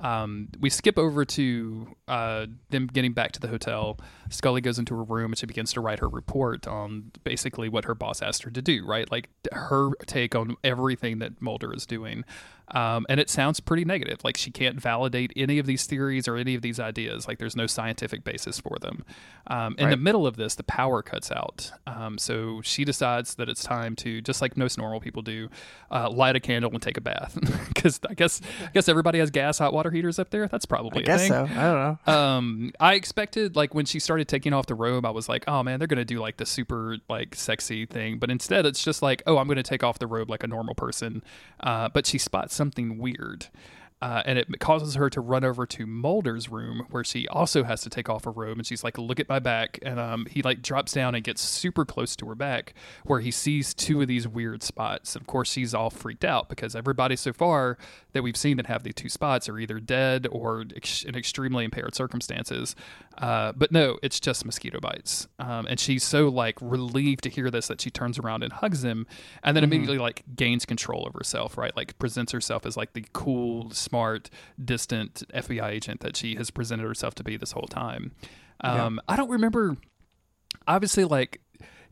um, we skip over to uh, them getting back to the hotel. Scully goes into her room and she begins to write her report on basically what her boss asked her to do, right? Like her take on everything that Mulder is doing. Um, and it sounds pretty negative. Like she can't validate any of these theories or any of these ideas. Like there's no scientific basis for them. Um, in the middle of this, the power cuts out. Um, so she decides that it's time to, just like most normal people do, uh, light a candle and take a bath. Because I guess I guess everybody has gas hot water heaters up there. That's probably I guess thing. so. I don't know. Um, I expected like when she started taking off the robe, I was like, oh man, they're gonna do like the super like sexy thing, but instead it's just like, oh, I'm gonna take off the robe like a normal person. Uh, but she spots something weird. Uh, and it causes her to run over to Mulder's room, where she also has to take off her robe. And she's like, "Look at my back!" And um, he like drops down and gets super close to her back, where he sees two of these weird spots. Of course, she's all freaked out because everybody so far that we've seen that have these two spots are either dead or ex- in extremely impaired circumstances. Uh, but no, it's just mosquito bites. Um, and she's so like relieved to hear this that she turns around and hugs him, and then immediately like gains control of herself. Right, like presents herself as like the cool, smart, distant FBI agent that she has presented herself to be this whole time. Um, I don't remember. Obviously, like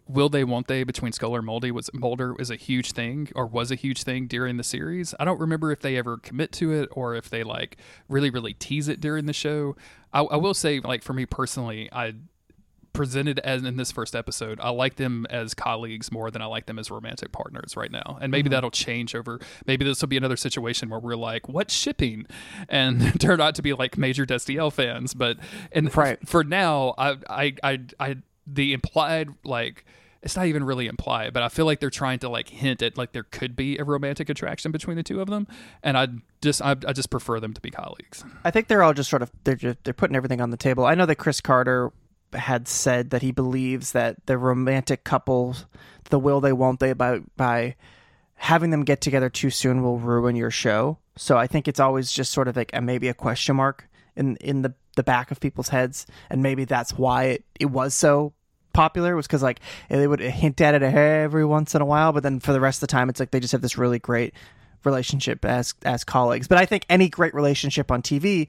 will they won't they between Scully and Moldy was Mulder is a huge thing or was a huge thing during the series. I don't remember if they ever commit to it or if they like really really tease it during the show. I, I will say like for me personally, I presented as in this first episode, I like them as colleagues more than I like them as romantic partners right now. And maybe mm-hmm. that'll change over maybe this will be another situation where we're like, what's shipping? And turn out to be like major Destiel fans. But and Right. for now, I I I I the implied like it's not even really implied, but I feel like they're trying to like hint at like there could be a romantic attraction between the two of them, and I just I, I just prefer them to be colleagues. I think they're all just sort of they're just, they're putting everything on the table. I know that Chris Carter had said that he believes that the romantic couple, the will they won't they by by having them get together too soon will ruin your show. So I think it's always just sort of like a, maybe a question mark in in the the back of people's heads, and maybe that's why it, it was so popular was because like eh, they would hint at it every once in a while, but then for the rest of the time, it's like they just have this really great relationship as as colleagues. But I think any great relationship on TV,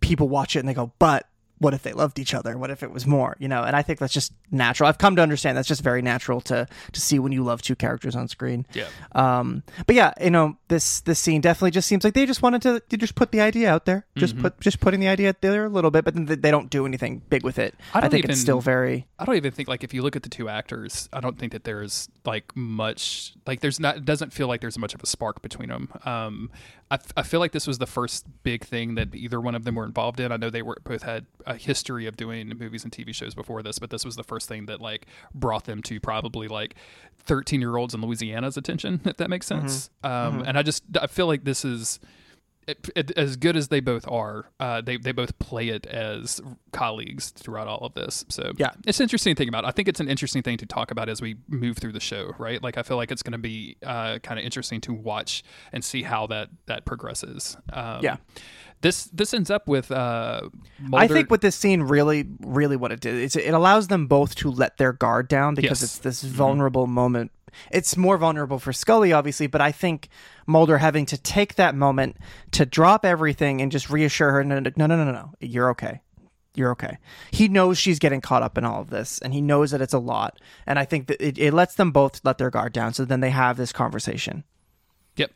people watch it and they go, but what if they loved each other? What if it was more? You know, and I think that's just natural. I've come to understand that's just very natural to to see when you love two characters on screen. Yeah. Um, but yeah, you know, this this scene definitely just seems like they just wanted to just put the idea out there, just Mm-hmm. put just putting the idea out there a little bit, but then they- don't do anything big with it. I I, don't think even- it's still very I don't even think like if you look at the two actors, I don't think that there's like much like there's not it doesn't feel like there's much of a spark between them. Um, I, f- I feel like this was the first big thing that either one of them were involved in. I know they were both had a history of doing movies and TV shows before this, but this was the first thing that like brought them to probably like 13 year olds in Louisiana's attention, if that makes sense. Um, and I just I feel like this is as good as they both are, uh, they they both play it as colleagues throughout all of this. So Yeah. it's an interesting thing about. I think it's an interesting thing to talk about as we move through the show, right? Like I feel like it's going to be uh, kind of interesting to watch and see how that that progresses. Um, Yeah. This this ends up with. Uh, I think with this scene, really, really, what it did is it allows them both to let their guard down because Yes. it's this vulnerable moment. It's more vulnerable for Scully, obviously, but I think Mulder having to take that moment to drop everything and just reassure her, no, no, no, no, no, you're okay. You're okay. He knows she's getting caught up in all of this, and he knows that it's a lot. And I think that it, it lets them both let their guard down, so then they have this conversation. Yep.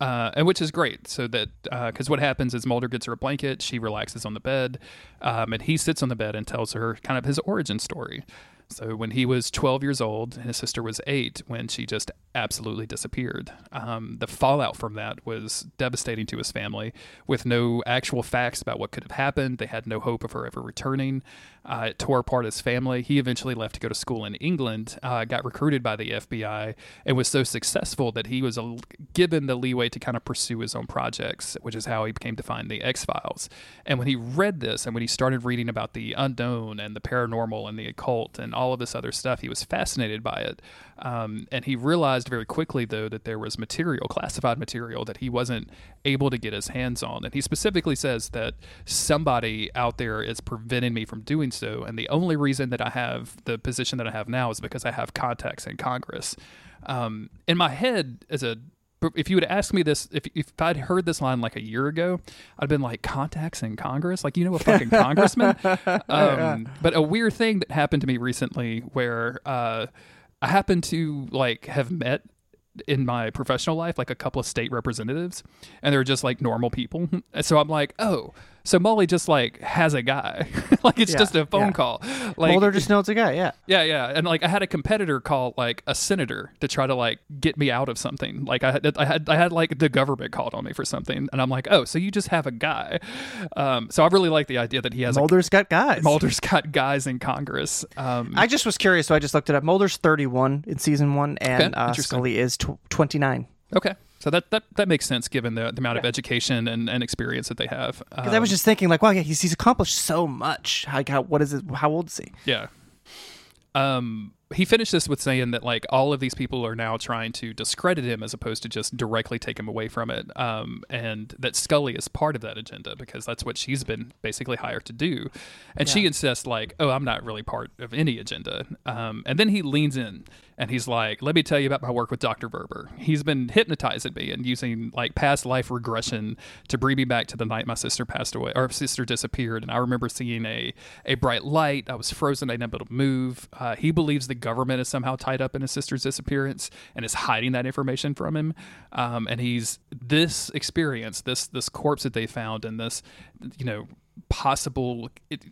Uh, and which is great. So that because what happens is Mulder gets her a blanket, she relaxes on the bed, um, and he sits on the bed and tells her kind of his origin story. So when he was 12 years old, and his sister was eight when she just absolutely disappeared. Um, the fallout from that was devastating to his family, with no actual facts about what could have happened. They had no hope of her ever returning. Uh, it tore apart his family. He eventually left to go to school in England, uh, got recruited by the FBI, and was so successful that he was a, given the leeway to kind of pursue his own projects, which is how he became to find the X Files. And when he read this and when he started reading about the unknown and the paranormal and the occult and all of this other stuff, he was fascinated by it. Um, and he realized very quickly, though, that there was material, classified material, that he wasn't able to get his hands on. And he specifically says that somebody out there is preventing me from doing so. And the only reason that I have the position that I have now is because I have contacts in Congress. Um, in my head, as a if you would ask me this, if, if I'd heard this line like a year ago, I'd been like, contacts in Congress? Like, you know, a fucking congressman? Um, but a weird thing that happened to me recently where uh, I happened to like have met in my professional life like a couple of state representatives and they're just like normal people and so i'm like oh so molly just like has a guy like it's Yeah, just a phone yeah. call like Mulder just knows a guy, yeah. yeah, yeah, and like I had a competitor call like a senator to try to like get me out of something. Like I had, I had, I had like the government called on me for something, and I'm like, oh, so you just have a guy. Um, so I really like the idea that he has Mulder's got guys. a Mulder's got guys in Congress. Um, I just was curious, so I just looked it up. Mulder's 31 in season one, and Okay, uh. Scully is tw- 29. okay, so that that that makes sense given the, the amount of education and, and experience that they have. Because I was Um, just thinking, like, wow, yeah, he's, he's accomplished so much. Like, how, what is it? How old is he? Yeah. Um, he finished this with saying that like all of these people are now trying to discredit him as opposed to just directly take him away from it. Um, and that Scully is part of that agenda because that's what she's been basically hired to do. And she insists like, "Oh, I'm not really part of any agenda." Um, and then he leans in and he's like, "Let me tell you about my work with Dr. Werber. He's been hypnotizing me and using like past life regression to bring me back to the night my sister passed away or sister disappeared. And I remember seeing a a bright light. I was frozen, I didn't able to move. Uh, he believes the government is somehow tied up in his sister's disappearance and is hiding that information from him. Um, and he's this experience, this this corpse that they found, and this you know possible. It,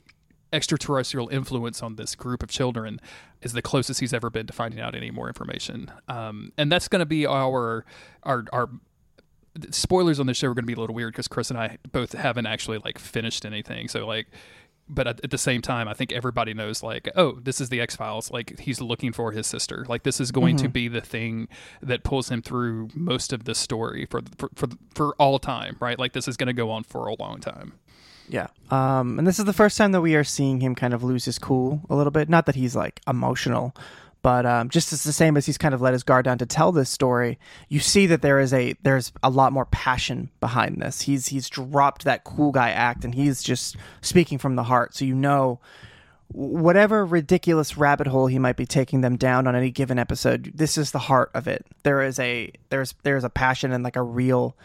extraterrestrial influence on this group of children is the closest he's ever been to finding out any more information. Um, and that's going to be our our our spoilers on this show are going to be a little weird because Chris and I both haven't actually like finished anything. So like, but at, at the same time, I think everybody knows like, oh, this is the X Files. Like he's looking for his sister. Like this is going to be the thing that pulls him through most of the story for for for, for all time, right? Like this is going to go on for a long time. Yeah. Um, and this is the first time that we are seeing him kind of lose his cool a little bit. Not that he's like emotional, But um, just as the same as he's kind of let his guard down to tell this story, you see that there is a there's a lot more passion behind this. He's he's dropped that cool guy act and he's just speaking from the heart. So you know whatever ridiculous rabbit hole he might be taking them down on any given episode this is the heart of it there is a there's there's a passion and like a real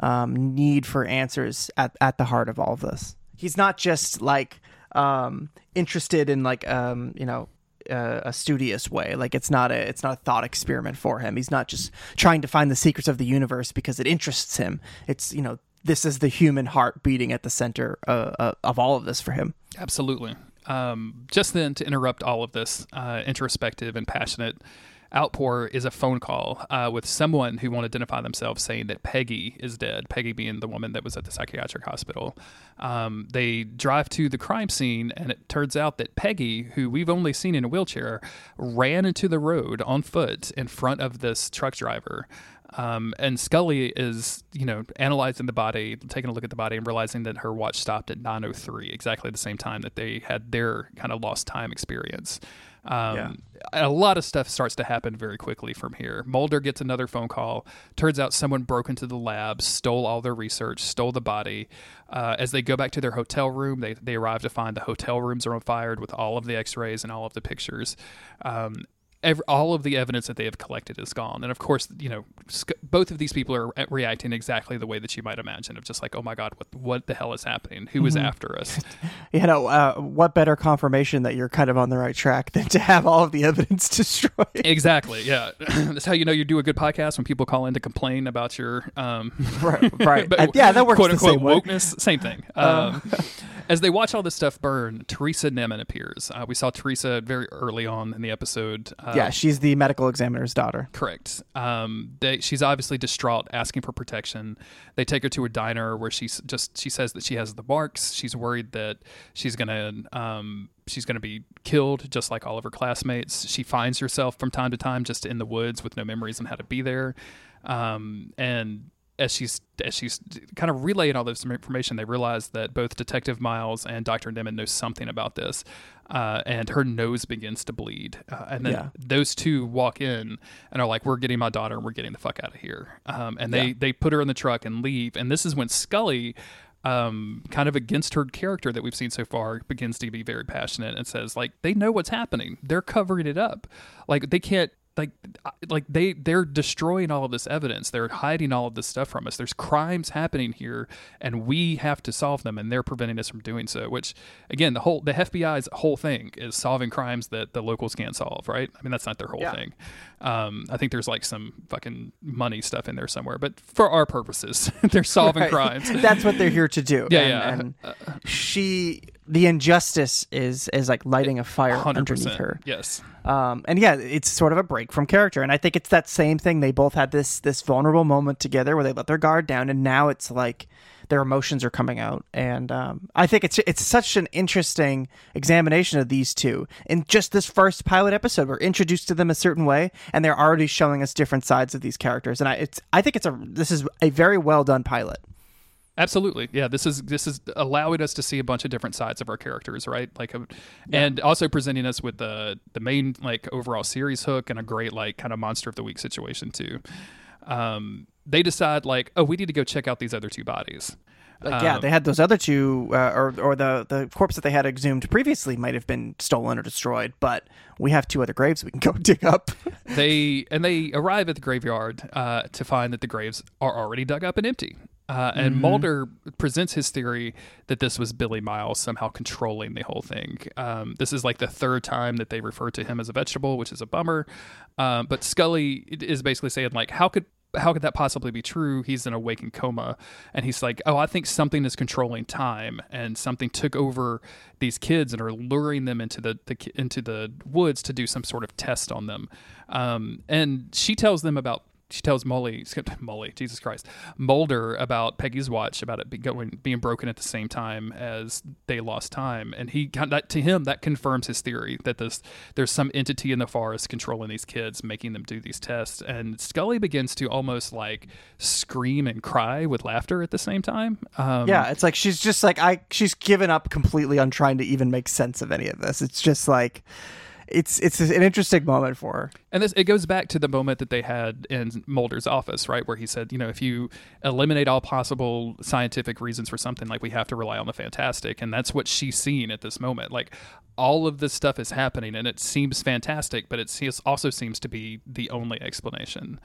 um, need for answers at, at the heart of all of this. He's not just like um, interested in like um, you know uh, a studious way. Like it's not a it's not a thought experiment for him. He's not just trying to find the secrets of the universe because it interests him. It's you know this is the human heart beating at the center uh, uh, of all of this for him. Absolutely. Um, just then, to interrupt all of this uh, introspective and passionate outpour, is a phone call uh, with someone who won't identify themselves saying that Peggy is dead. Peggy being the woman that was at the psychiatric hospital. Um, they drive to the crime scene, and it turns out that Peggy, who we've only seen in a wheelchair, ran into the road on foot in front of this truck driver. Um, and Scully is, you know, analyzing the body, taking a look at the body, and realizing that her watch stopped at 9:03, exactly the same time that they had their kind of lost time experience. Um, A lot of stuff starts to happen very quickly from here. Mulder gets another phone call. Turns out someone broke into the lab, stole all their research, stole the body. Uh, as they go back to their hotel room, they, they arrive to find the hotel rooms are on fire with all of the x-rays and all of the pictures. Um, Every, all of the evidence that they have collected is gone, and of course, you know, sc- both of these people are re- reacting exactly the way that you might imagine of just like, oh my god, what what the hell is happening? Who is after us? you know, uh, what better confirmation that you're kind of on the right track than to have all of the evidence destroyed? exactly, yeah. That's how you know you do a good podcast when people call in to complain about your um, right, right. but Uh, yeah, that works quote the unquote same way. Uh. wokeness. Same thing. Um, as they watch all this stuff burn, Teresa Nemman appears. Uh, we saw Teresa very early on in the episode. Uh, Yeah, she's the medical examiner's daughter. Correct. Um, they, she's obviously distraught, asking for protection. They take her to a diner where she's just she says that she has the marks. She's worried that she's gonna um, she's gonna be killed, just like all of her classmates. She finds herself from time to time just in the woods with no memories on how to be there. Um, and as she's as she's kind of relaying all this information, they realize that both Detective Miles and Doctor Nemman know something about this, uh, and her nose begins to bleed. Uh, and then Yeah. those two walk in and are like, "We're getting my daughter, and we're getting the fuck out of here." Um, and they Yeah. they put her in the truck and leave. And this is when Scully. Um, kind of against her character that we've seen so far begins to be very passionate and says like they know what's happening they're covering it up like they can't like like they they're destroying all of this evidence they're hiding all of this stuff from us there's crimes happening here and we have to solve them and they're preventing us from doing so which again the whole the fbi's whole thing is solving crimes that the locals can't solve right i mean that's not their whole Yeah. thing um, i think there's like some fucking money stuff in there somewhere but for our purposes they're solving Right. crimes That's what they're here to do. Yeah, and, yeah. And she, the injustice is is like lighting a fire 100% underneath her. yes Um, and yeah, it's sort of a break from character, and I think it's that same thing. They both had this this vulnerable moment together where they let their guard down, and now it's like their emotions are coming out. And um, I think it's it's such an interesting examination of these two. In just this first pilot episode, we're introduced to them a certain way, and they're already showing us different sides of these characters. And I it's I think it's a this is a very well done pilot. Absolutely, yeah. This is this is allowing us to see a bunch of different sides of our characters, right? Like, a, and also presenting us with the the main like overall series hook and a great like kind of monster of the week situation too. Um, they decide like, oh, we need to go check out these other two bodies. Like, yeah, Um, they had those other two, uh, or or the the corpse that they had exhumed previously might have been stolen or destroyed, but we have two other graves we can go dig up. they and they arrive at the graveyard uh, to find that the graves are already dug up and empty. Uh, and Mm-hmm. Mulder presents his theory that this was Billy Miles somehow controlling the whole thing. Um, this is like the third time that they refer to him as a vegetable, which is a bummer. Um, but Scully is basically saying like, how could how could that possibly be true? He's in a waking coma, and he's like, "Oh, I think something is controlling time, and something took over these kids and are luring them into the, the into the woods to do some sort of test on them." Um, and she tells them about. She tells Molly, Molly, Jesus Christ, Mulder about Peggy's watch, about it be going being broken at the same time as they lost time, and he that to him that confirms his theory that this there's some entity in the forest controlling these kids, making them do these tests. And Scully begins to almost like scream and cry with laughter at the same time. Um, yeah, it's like she's just like I she's given up completely on trying to even make sense of any of this. It's just like it's it's an interesting moment for her. And this it goes back to the moment that they had in Mulder's office, right, where he said, you know, if you eliminate all possible scientific reasons for something, like we have to rely on the fantastic, and that's what she's seeing at this moment. Like all of this stuff is happening, and it seems fantastic, but it also seems to be the only explanation.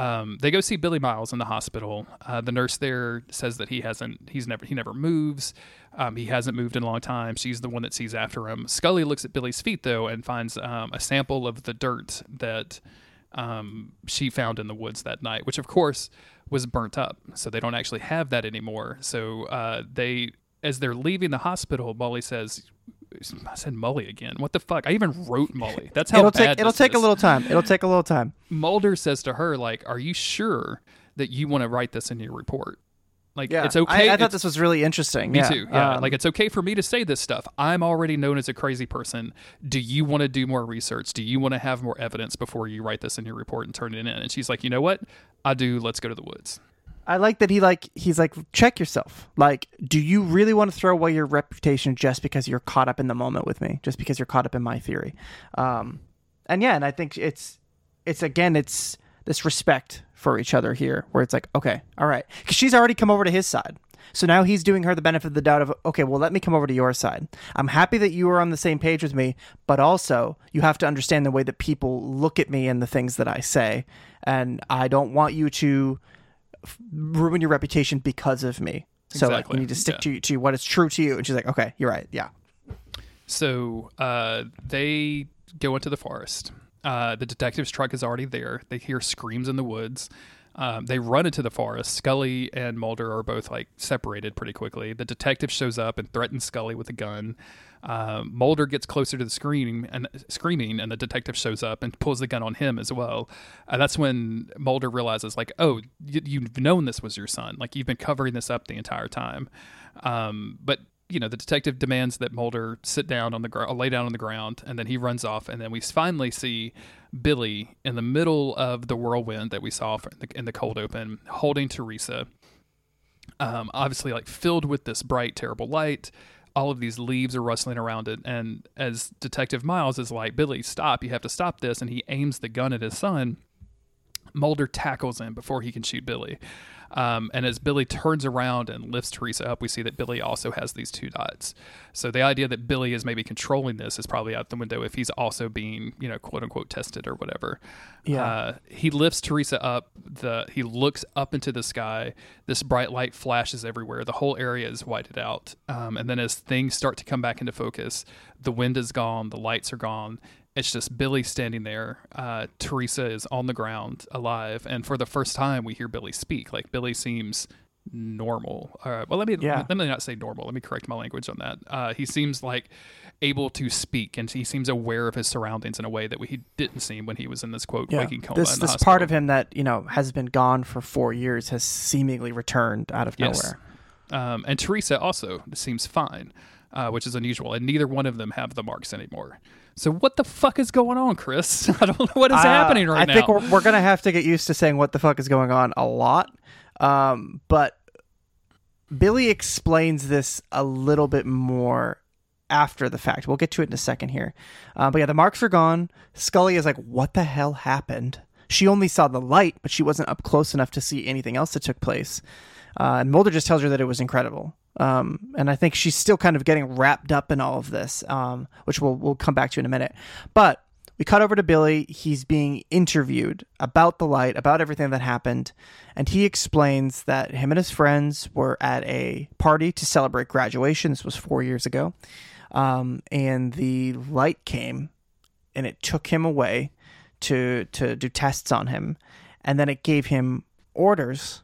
Um, they go see Billy Miles in the hospital. Uh, the nurse there says that he hasn't, he's never, he never moves. Um, he hasn't moved in a long time. She's the one that sees after him. Scully looks at Billy's feet though and finds um, a sample of the dirt that um, she found in the woods that night, which of course was burnt up. So they don't actually have that anymore. So uh, they, as they're leaving the hospital, Molly says. I said Molly again. What the fuck? I even wrote Molly. That's how it'll bad take it'll take a little time. It'll take a little time. Mulder says to her, like, "Are you sure that you want to write this in your report? Like, Yeah, it's okay. I, I thought this was really interesting. me yeah. too. Yeah, Um, like it's okay for me to say this stuff. I'm already known as a crazy person. Do you want to do more research? Do you want to have more evidence before you write this in your report and turn it in? And she's like, you know what? I do. Let's go to the woods. I like that he like he's like check yourself. Like, do you really want to throw away your reputation just because you're caught up in the moment with me? Just because you're caught up in my theory? Um, and yeah, and I think it's it's again it's this respect for each other here, where it's like okay, all right, because she's already come over to his side. So now he's doing her the benefit of the doubt of, okay, well, let me come over to your side. I'm happy that you are on the same page with me, but also you have to understand the way that people look at me and the things that I say. And I don't want you to ruin your reputation because of me. So like, you need to stick Yeah. to, to what is true to you. And she's like, okay, you're right. Yeah. So uh, they go into the forest. Uh, the detective's truck is already there. They hear screams in the woods. Um, they run into the forest. Scully and Mulder are both like separated pretty quickly. The detective shows up and threatens Scully with a gun. Um, Mulder gets closer to the screen and screaming, and the detective shows up and pulls the gun on him as well. Uh, that's when Mulder realizes, like, oh, you, you've known this was your son. Like you've been covering this up the entire time. Um, but you know, the detective demands that Mulder sit down on the ground, lay down on the ground, and then he runs off. And then we finally see Billy in the middle of the whirlwind that we saw in the, in the cold open, holding Teresa. Um, obviously, like filled with this bright, terrible light. All of these leaves are rustling around it, and as Detective Miles is like, "Billy, stop! You have to stop this!" and he aims the gun at his son. Mulder tackles him before he can shoot Billy. Um, and as Billy turns around and lifts Teresa up, we see that Billy also has these two dots. So the idea that Billy is maybe controlling this is probably out the window if he's also being, you know, quote unquote tested or whatever. Yeah. Uh, he lifts Teresa up. The he looks up into the sky. This bright light flashes everywhere. The whole area is whited out. Um, and then as things start to come back into focus, the wind is gone. The lights are gone. It's just Billy standing there. Uh, Teresa is on the ground, alive, and for the first time, we hear Billy speak. Like Billy seems normal. Uh, well, let me Yeah. let me not say normal. Let me correct my language on that. Uh, he seems like able to speak, and he seems aware of his surroundings in a way that we, he didn't seem when he was in this quote Yeah. waking coma. This this part of him that you know has been gone for four years has seemingly returned out of Yes. nowhere. Um, and Teresa also seems fine, uh, which is unusual. And neither one of them have the marks anymore. So what the fuck is going on, Chris? I don't know what is Uh, happening right now. I now. think we're, we're gonna have to get used to saying what the fuck is going on a lot. Um, but Billy explains this a little bit more after the fact. We'll get to it in a second here. Uh, but yeah, the marks are gone. Scully is like, "What the hell happened?" She only saw the light, but she wasn't up close enough to see anything else that took place. Uh, and Mulder just tells her that it was incredible. Um, and I think she's still kind of getting wrapped up in all of this, um, which we'll we'll come back to in a minute. But we cut over to Billy. He's being interviewed about the light, about everything that happened, and he explains that him and his friends were at a party to celebrate graduation. This was four years ago, um, and the light came, and it took him away to to do tests on him, and then it gave him orders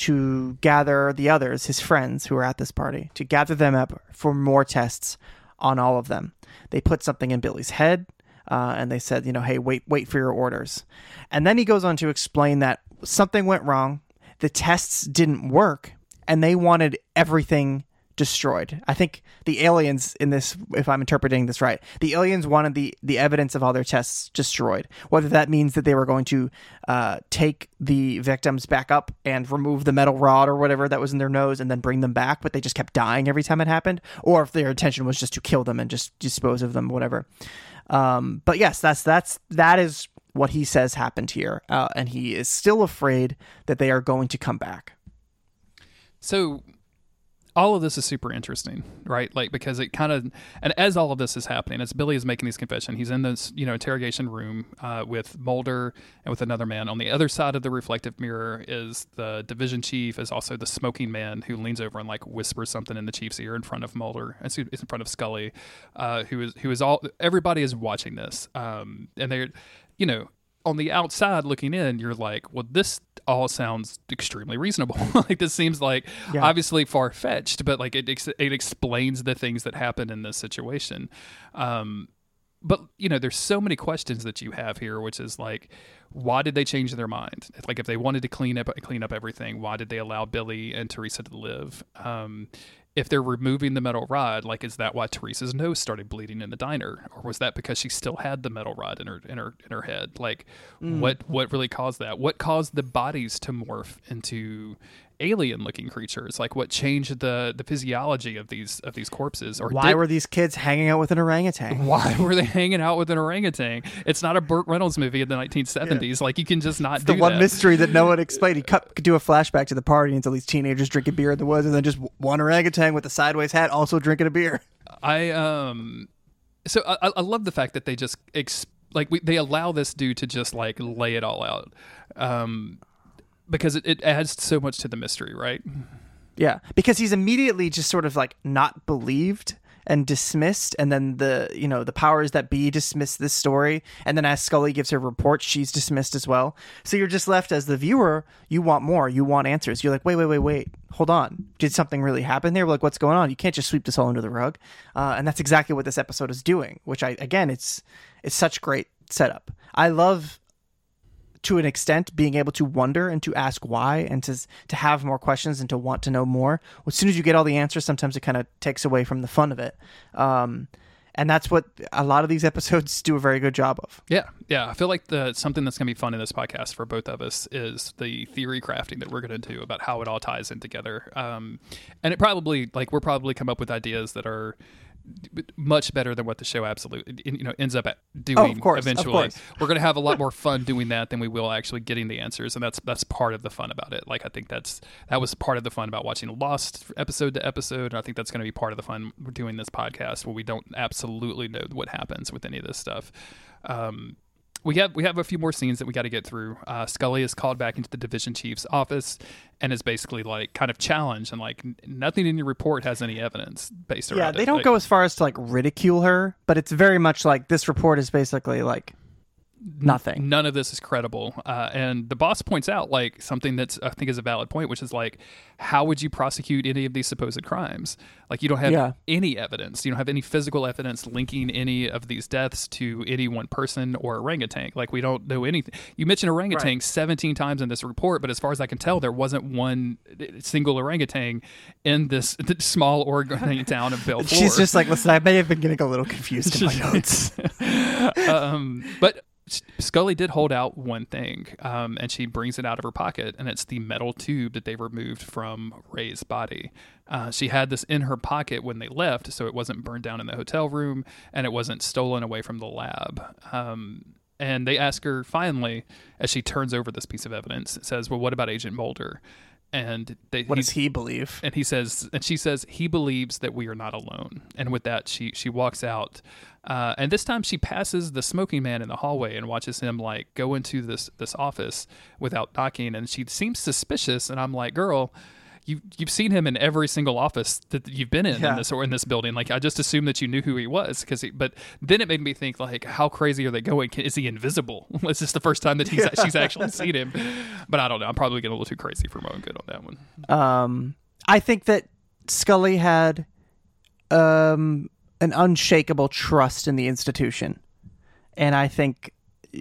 to gather the others, his friends who were at this party, to gather them up for more tests on all of them. They put something in Billy's head, uh, and they said, you know, hey, wait, wait for your orders. And then he goes on to explain that something went wrong, the tests didn't work, and they wanted everything destroyed. I think the aliens in this, if I'm interpreting this right, the aliens wanted the the evidence of all their tests destroyed. Whether that means that they were going to uh, take the victims back up and remove the metal rod or whatever that was in their nose and then bring them back, but they just kept dying every time it happened, or if their intention was just to kill them and just dispose of them, whatever. Um, but yes, that's that's that is what he says happened here, uh, and he is still afraid that they are going to come back. So all of this is super interesting, right? Like because it kind of and as all of this is happening, as Billy is making these confession, he's in this you know interrogation room uh, with Mulder and with another man. On the other side of the reflective mirror is the division chief, is also the smoking man who leans over and like whispers something in the chief's ear in front of Mulder, it's in front of Scully, uh, who is who is all everybody is watching this, um, and they're you know on the outside looking in, you're like, well, this all sounds extremely reasonable. like this seems like Yeah. obviously far fetched, but like it ex- it explains the things that happen in this situation. Um, but you know, there's so many questions that you have here, which is like, why did they change their mind? Like, if they wanted to clean up clean up everything, why did they allow Billy and Teresa to live? Um, if they're removing the metal rod, like, is that why Teresa's nose started bleeding in the diner, or was that because she still had the metal rod in her in her in her head? Like, mm. what what really caused that? What caused the bodies to morph into alien looking creatures? Like, what changed the the physiology of these of these corpses? Or Why did- were these kids hanging out with an orangutan? why were they hanging out with an orangutan? It's not a Burt Reynolds movie in the 1970s. Like you can just not The do one that. mystery that no one explained. He cut, could do a flashback to the party until these teenagers drinking beer in the woods, and then just one orangutan with a sideways hat also drinking a beer. I um, so I, I love the fact that they just ex- like we, they allow this dude to just like lay it all out, um, because it, it adds so much to the mystery, right? Yeah, because he's immediately just sort of like not believed and dismissed, and then the you know the powers that be dismiss this story, and then as Scully gives her report, she's dismissed as well. So you're just left as the viewer. You want more. You want answers. You're like, wait, wait, wait, wait. Hold on. Did something really happen there? Like, what's going on? You can't just sweep this all under the rug. Uh, and that's exactly what this episode is doing. Which I again, it's it's such great setup. I love to an extent being able to wonder and to ask why and to to have more questions and to want to know more as soon as you get all the answers sometimes it kind of takes away from the fun of it um, and that's what a lot of these episodes do a very good job of Yeah, yeah. I feel like the something that's going to be fun in this podcast for both of us is the theory crafting that we're going to do about how it all ties in together. Um, and it probably like we're probably come up with ideas that are much better than what the show absolutely you know ends up doing Oh, of course, of eventually. course. we're going to have a lot more fun doing that than we will actually getting the answers and that's that's part of the fun about it. Like i think that's that was part of the fun about watching lost episode to episode and i think that's going to be part of the fun we're doing this podcast where we don't absolutely know what happens with any of this stuff. Um, we have we have a few more scenes that we got to get through. Uh, Scully is called back into the division chief's office and is basically like kind of challenged and like "N- nothing in your report has any evidence based around yeah it. they don't Like, go as far as to like ridicule her but it's very much like this report is basically like nothing None of this is credible. Uh, and the boss points out like something that's I think is a valid point, which is like, how would you prosecute any of these supposed crimes? Like you don't have Yeah. any evidence. You don't have any physical evidence linking any of these deaths to any one person or orangutan. Like we don't know anything. You mentioned orangutan 17 times in this report, but as far as I can tell, there wasn't one single orangutan in this small orangutan town of Bellefleur. she's just like listen i may have been getting a little confused in my notes um, but Scully did hold out one thing, um, and she brings it out of her pocket, and it's the metal tube that they removed from Ray's body. Uh, she had this in her pocket when they left, so it wasn't burned down in the hotel room, and it wasn't stolen away from the lab. Um, and they ask her finally, as she turns over this piece of evidence, says, "Well, what about Agent Mulder?" And they, what does he believe and he says and she says he believes that we are not alone and with that she she walks out uh, and this time she passes the smoking man in the hallway and watches him like go into this this office without knocking. And she seems suspicious and i'm like girl you you've seen him in every single office that you've been in Yeah. in this or in this building. Like i just assumed that you knew who he was because but then it made me think like how crazy are they going? Can, is he invisible? Is this the first time that he's she's actually seen him? But i don't know. I'm probably getting a little too crazy for my own good on that one. Um, I think that Scully had um, an unshakable trust in the institution, and I think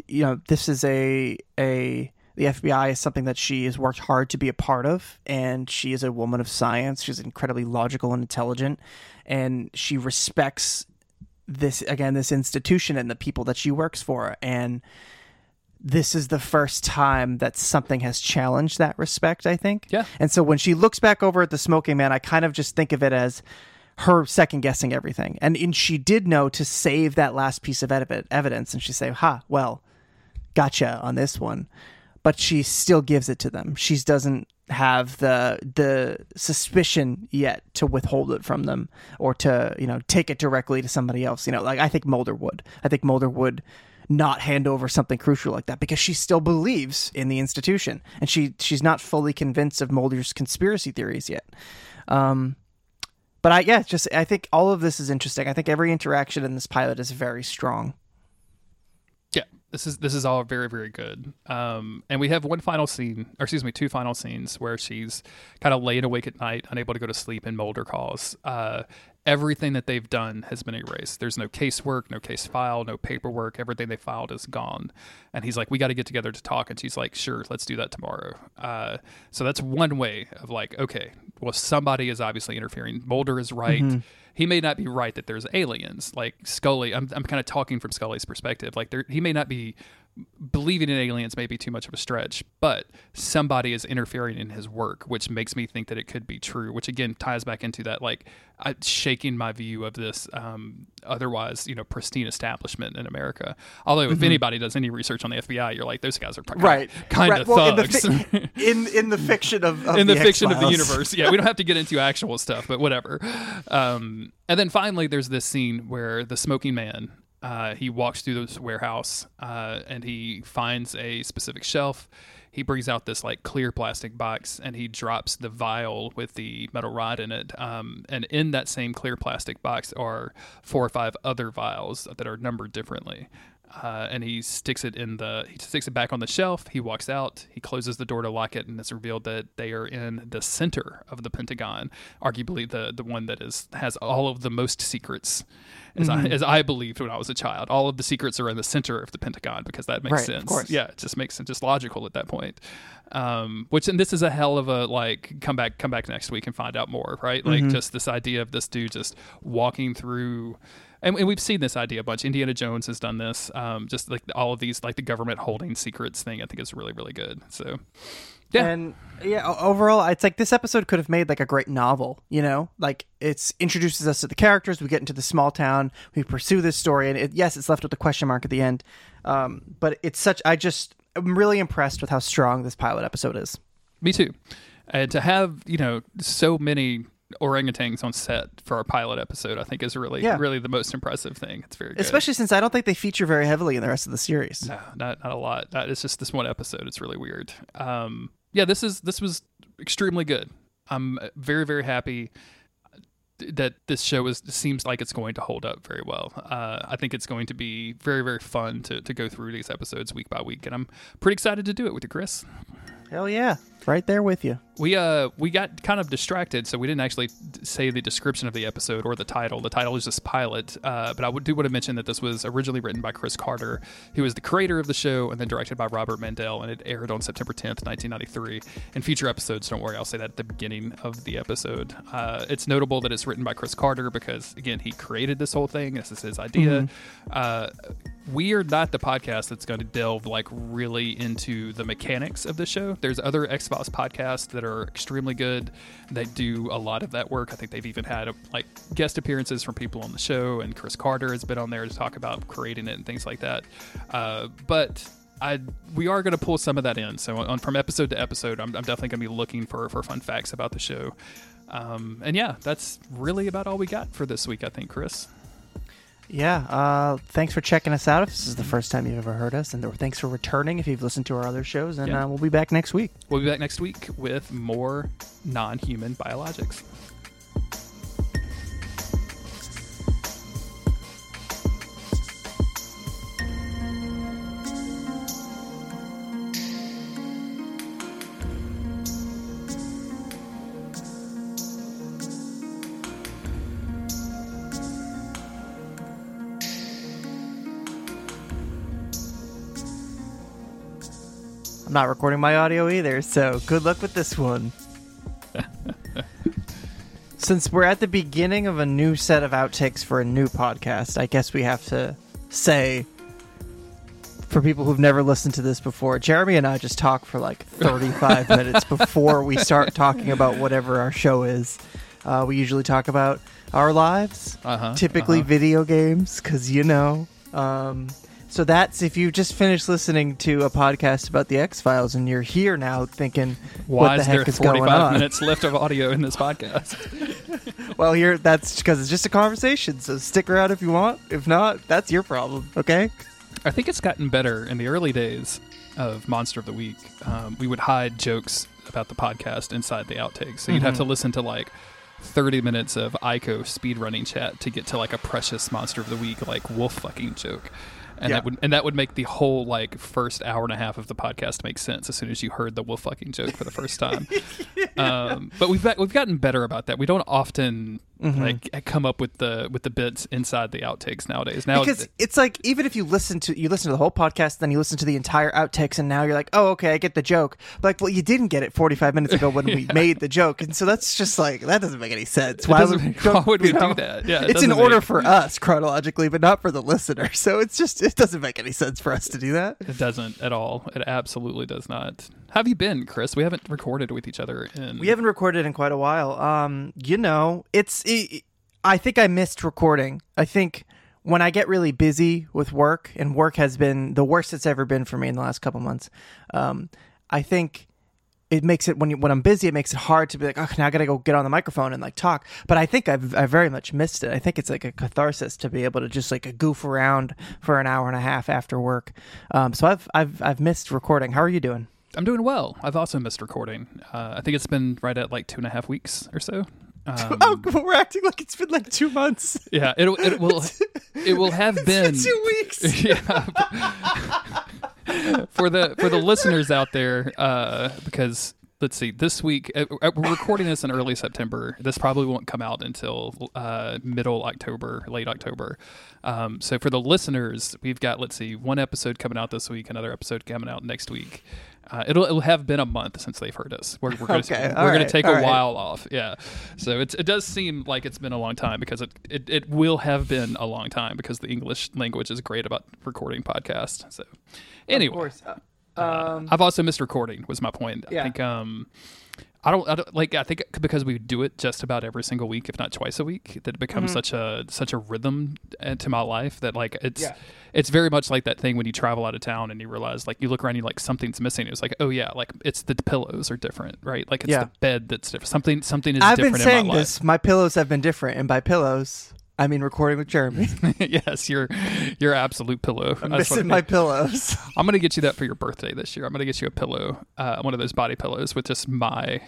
you know this is a a the FBI is something that she has worked hard to be a part of, and she is a woman of science. She's incredibly logical and intelligent, and she respects this again this institution and the people that she works for and this is the first time that something has challenged that respect, I think. Yeah. And so when she looks back over at the smoking man, I kind of just think of it as her second guessing everything. And, and she did know to save that last piece of evi- evidence. And she say, "Ha, well, gotcha on this one." But she still gives it to them. She doesn't have the the suspicion yet to withhold it from them or to you know take it directly to somebody else. You know, like I think Mulder would. I think Mulder would not hand over something crucial like that because she still believes in the institution and she she's not fully convinced of Mulder's conspiracy theories yet. Um, but I yeah, just I think all of this is interesting. I think every interaction in this pilot is very strong. Yeah, this is this is all very very good. Um, and we have one final scene, or excuse me, two final scenes where she's kind of laying awake at night, unable to go to sleep, and Mulder calls. Uh, everything that they've done has been erased. There's no casework, no case file, no paperwork. Everything they filed is gone. And he's like, "We got to get together to talk." And she's like, "Sure, let's do that tomorrow." Uh, so that's one way of like, okay, well, somebody is obviously interfering. Mulder is right. He may not be right that there's aliens. Like Scully, I'm, I'm kind of talking from Scully's perspective. Like there, he may not be believing in aliens may be too much of a stretch, but somebody is interfering in his work, which makes me think that it could be true. Which again ties back into that like I, shaking my view of this um, otherwise you know pristine establishment in America. Although if anybody does any research on the FBI, you're like those guys are kind Right. of Well, in the thugs. fi- in in the fiction of, of in the, fiction of the universe. Yeah, we don't have to get into actual stuff, but whatever. Um, and then finally, there's this scene where the smoking man uh, he walks through this warehouse uh, and he finds a specific shelf. He brings out this like clear plastic box and he drops the vial with the metal rod in it. Um, and in that same clear plastic box are four or five other vials that are numbered differently uh, and he sticks it in the he sticks it back on the shelf. He walks out. He closes the door to lock it, and it's revealed that they are in the center of the Pentagon, arguably the the one that is has all of the most secrets, as I as I believed when I was a child. All of the secrets are in the center of the Pentagon because that makes Right, of sense. course. Yeah, it just makes sense, just logical at that point. Um, which and this is a hell of a like come back come back next week and find out more, right? Like just this idea of this dude just walking through and, and we've seen this idea a bunch. Indiana Jones has done this. Um, just like all of these, like the government holding secrets thing, I think is really, really good. So, yeah, And yeah, overall, it's like this episode could have made like a great novel. You know, like it's introduces us to the characters. We get into the small town. We pursue this story, and it, yes, it's left with a question mark at the end. Um, but it's such. I just I'm really impressed with how strong this pilot episode is. me too. And to have you know so many orangutans on set for our pilot episode, I think is really, Yeah. really the most impressive thing. It's very good. Especially since I don't think they feature very heavily in the rest of the series. No, not not a lot. Not, it's just this one episode. It's really weird. Um, yeah, this is this was extremely good. I'm very very happy that this show is seems like it's going to hold up very well. Uh, I think it's going to be very very fun to to go through these episodes week by week, and I'm pretty excited to do it with you, Chris. Hell yeah, right there with you. We uh we got kind of distracted, so we didn't actually say the description of the episode or the title. The title is just pilot. Uh, but I would do want to mention that this was originally written by Chris Carter, who was the creator of the show, and then directed by Robert Mandel, and it aired on September 10th, 1993. In future episodes, don't worry, I'll say that at the beginning of the episode. Uh, it's notable that it's written by Chris Carter because again, he created this whole thing. This is his idea. Uh, we are not the podcast that's going to delve like really into the mechanics of the show. There's other X Files podcasts that are extremely good. that do a lot of that work. I think they've even had like guest appearances from people on the show, and Chris Carter has been on there to talk about creating it and things like that. Uh, but I we are going to pull some of that in. So on from episode to episode, I'm, I'm definitely going to be looking for for fun facts about the show. Um, and yeah, that's really about all we got for this week, I think, Chris. Yeah, uh, thanks for checking us out if this is the first time you've ever heard us, and thanks for returning if you've listened to our other shows, and Yeah. uh, we'll be back next week. We'll be back next week with more non human biologics. I'm not recording my audio either, so good luck with this one. Since we're at the beginning of a new set of outtakes for a new podcast, I guess we have to say for people who've never listened to this before, Jeremy and I just talk for like 35 minutes before we start talking about whatever our show is. Uh, we usually talk about our lives, Uh-huh, typically uh-huh. video games, because you know. Um, so that's if you just finished listening to a podcast about the X Files and you're here now thinking, Why what the is heck there is going 45 on? minutes left of audio in this podcast? Well, here that's because it's just a conversation. So stick around if you want. If not, that's your problem. Okay. I think it's gotten better in the early days of Monster of the Week. Um, we would hide jokes about the podcast inside the outtakes, so you'd have to Mm-hmm. listen to like 30 minutes of Ico speedrunning chat to get to like a precious Monster of the Week like wolf fucking joke. And Yeah. that would and that would make the whole like first hour and a half of the podcast make sense as soon as you heard the wolf fucking joke for the first time. um, but we've we've gotten better about that. We don't often Mm-hmm. like come up with the with the bits inside the outtakes nowadays. Now because it's like even if you listen to you listen to the whole podcast, then you listen to the entire outtakes, and now you're like, oh, okay, I get the joke. But like, well, you didn't get it 45 minutes ago when we made the joke, and so that's just like that doesn't make any sense. Why would, make- why would we know? do that? Yeah, it it's in order make- for us chronologically, but not for the listener. So it's just it doesn't make any sense for us to do that. It doesn't at all. It absolutely does not. How have you been, Chris? We haven't recorded with each other in. We haven't recorded in quite a while. Um, you know, it's. It, I think I missed recording. I think when I get really busy with work, and work has been the worst it's ever been for me in the last couple months. Um, I think it makes it when you, when I'm busy, it makes it hard to be like, oh, now I gotta go get on the microphone and like talk. But I think I've I very much missed it. I think it's like a catharsis to be able to just like goof around for an hour and a half after work. Um, so I've I've I've missed recording. How are you doing? I'm doing well. I've also missed recording. Uh, I think it's been right at like two and a half weeks or so. Um, Oh, we're acting like it's been like two months. yeah, it, it will. It will have been. two weeks. yeah. for the for the listeners out there, uh, because let's see, this week uh, uh, we're recording this in early September. This probably won't come out until uh, middle October, late October. Um, so for the listeners, we've got let's see, one episode coming out this week, another episode coming out next week. Uh, it'll it'll have been a month since they've heard us. We're, we're gonna Okay, we're all gonna right, take a right. while off. Yeah, so it's it does seem like it's been a long time because it, it it will have been a long time because the English language is great about recording podcasts. So anyway, Of course. Uh, um, I've also missed recording. Was my point. Yeah. I think um, I don't, I don't like. I think because we do it just about every single week, if not twice a week, that it becomes such a such a rhythm uh, to my life that like it's Yeah. it's very much like that thing when you travel out of town and you realize like you look around, you like something's missing. It's like oh yeah, like it's the pillows are different, right? Like it's Yeah. the bed that's different. Something something is I've been saying in my life. this. My pillows have been different, and by pillows, I mean recording with Jeremy. yes, your your absolute pillow. I'm That's missing my pillows. I'm gonna get you that for your birthday this year. I'm gonna get you a pillow, uh, one of those body pillows with just my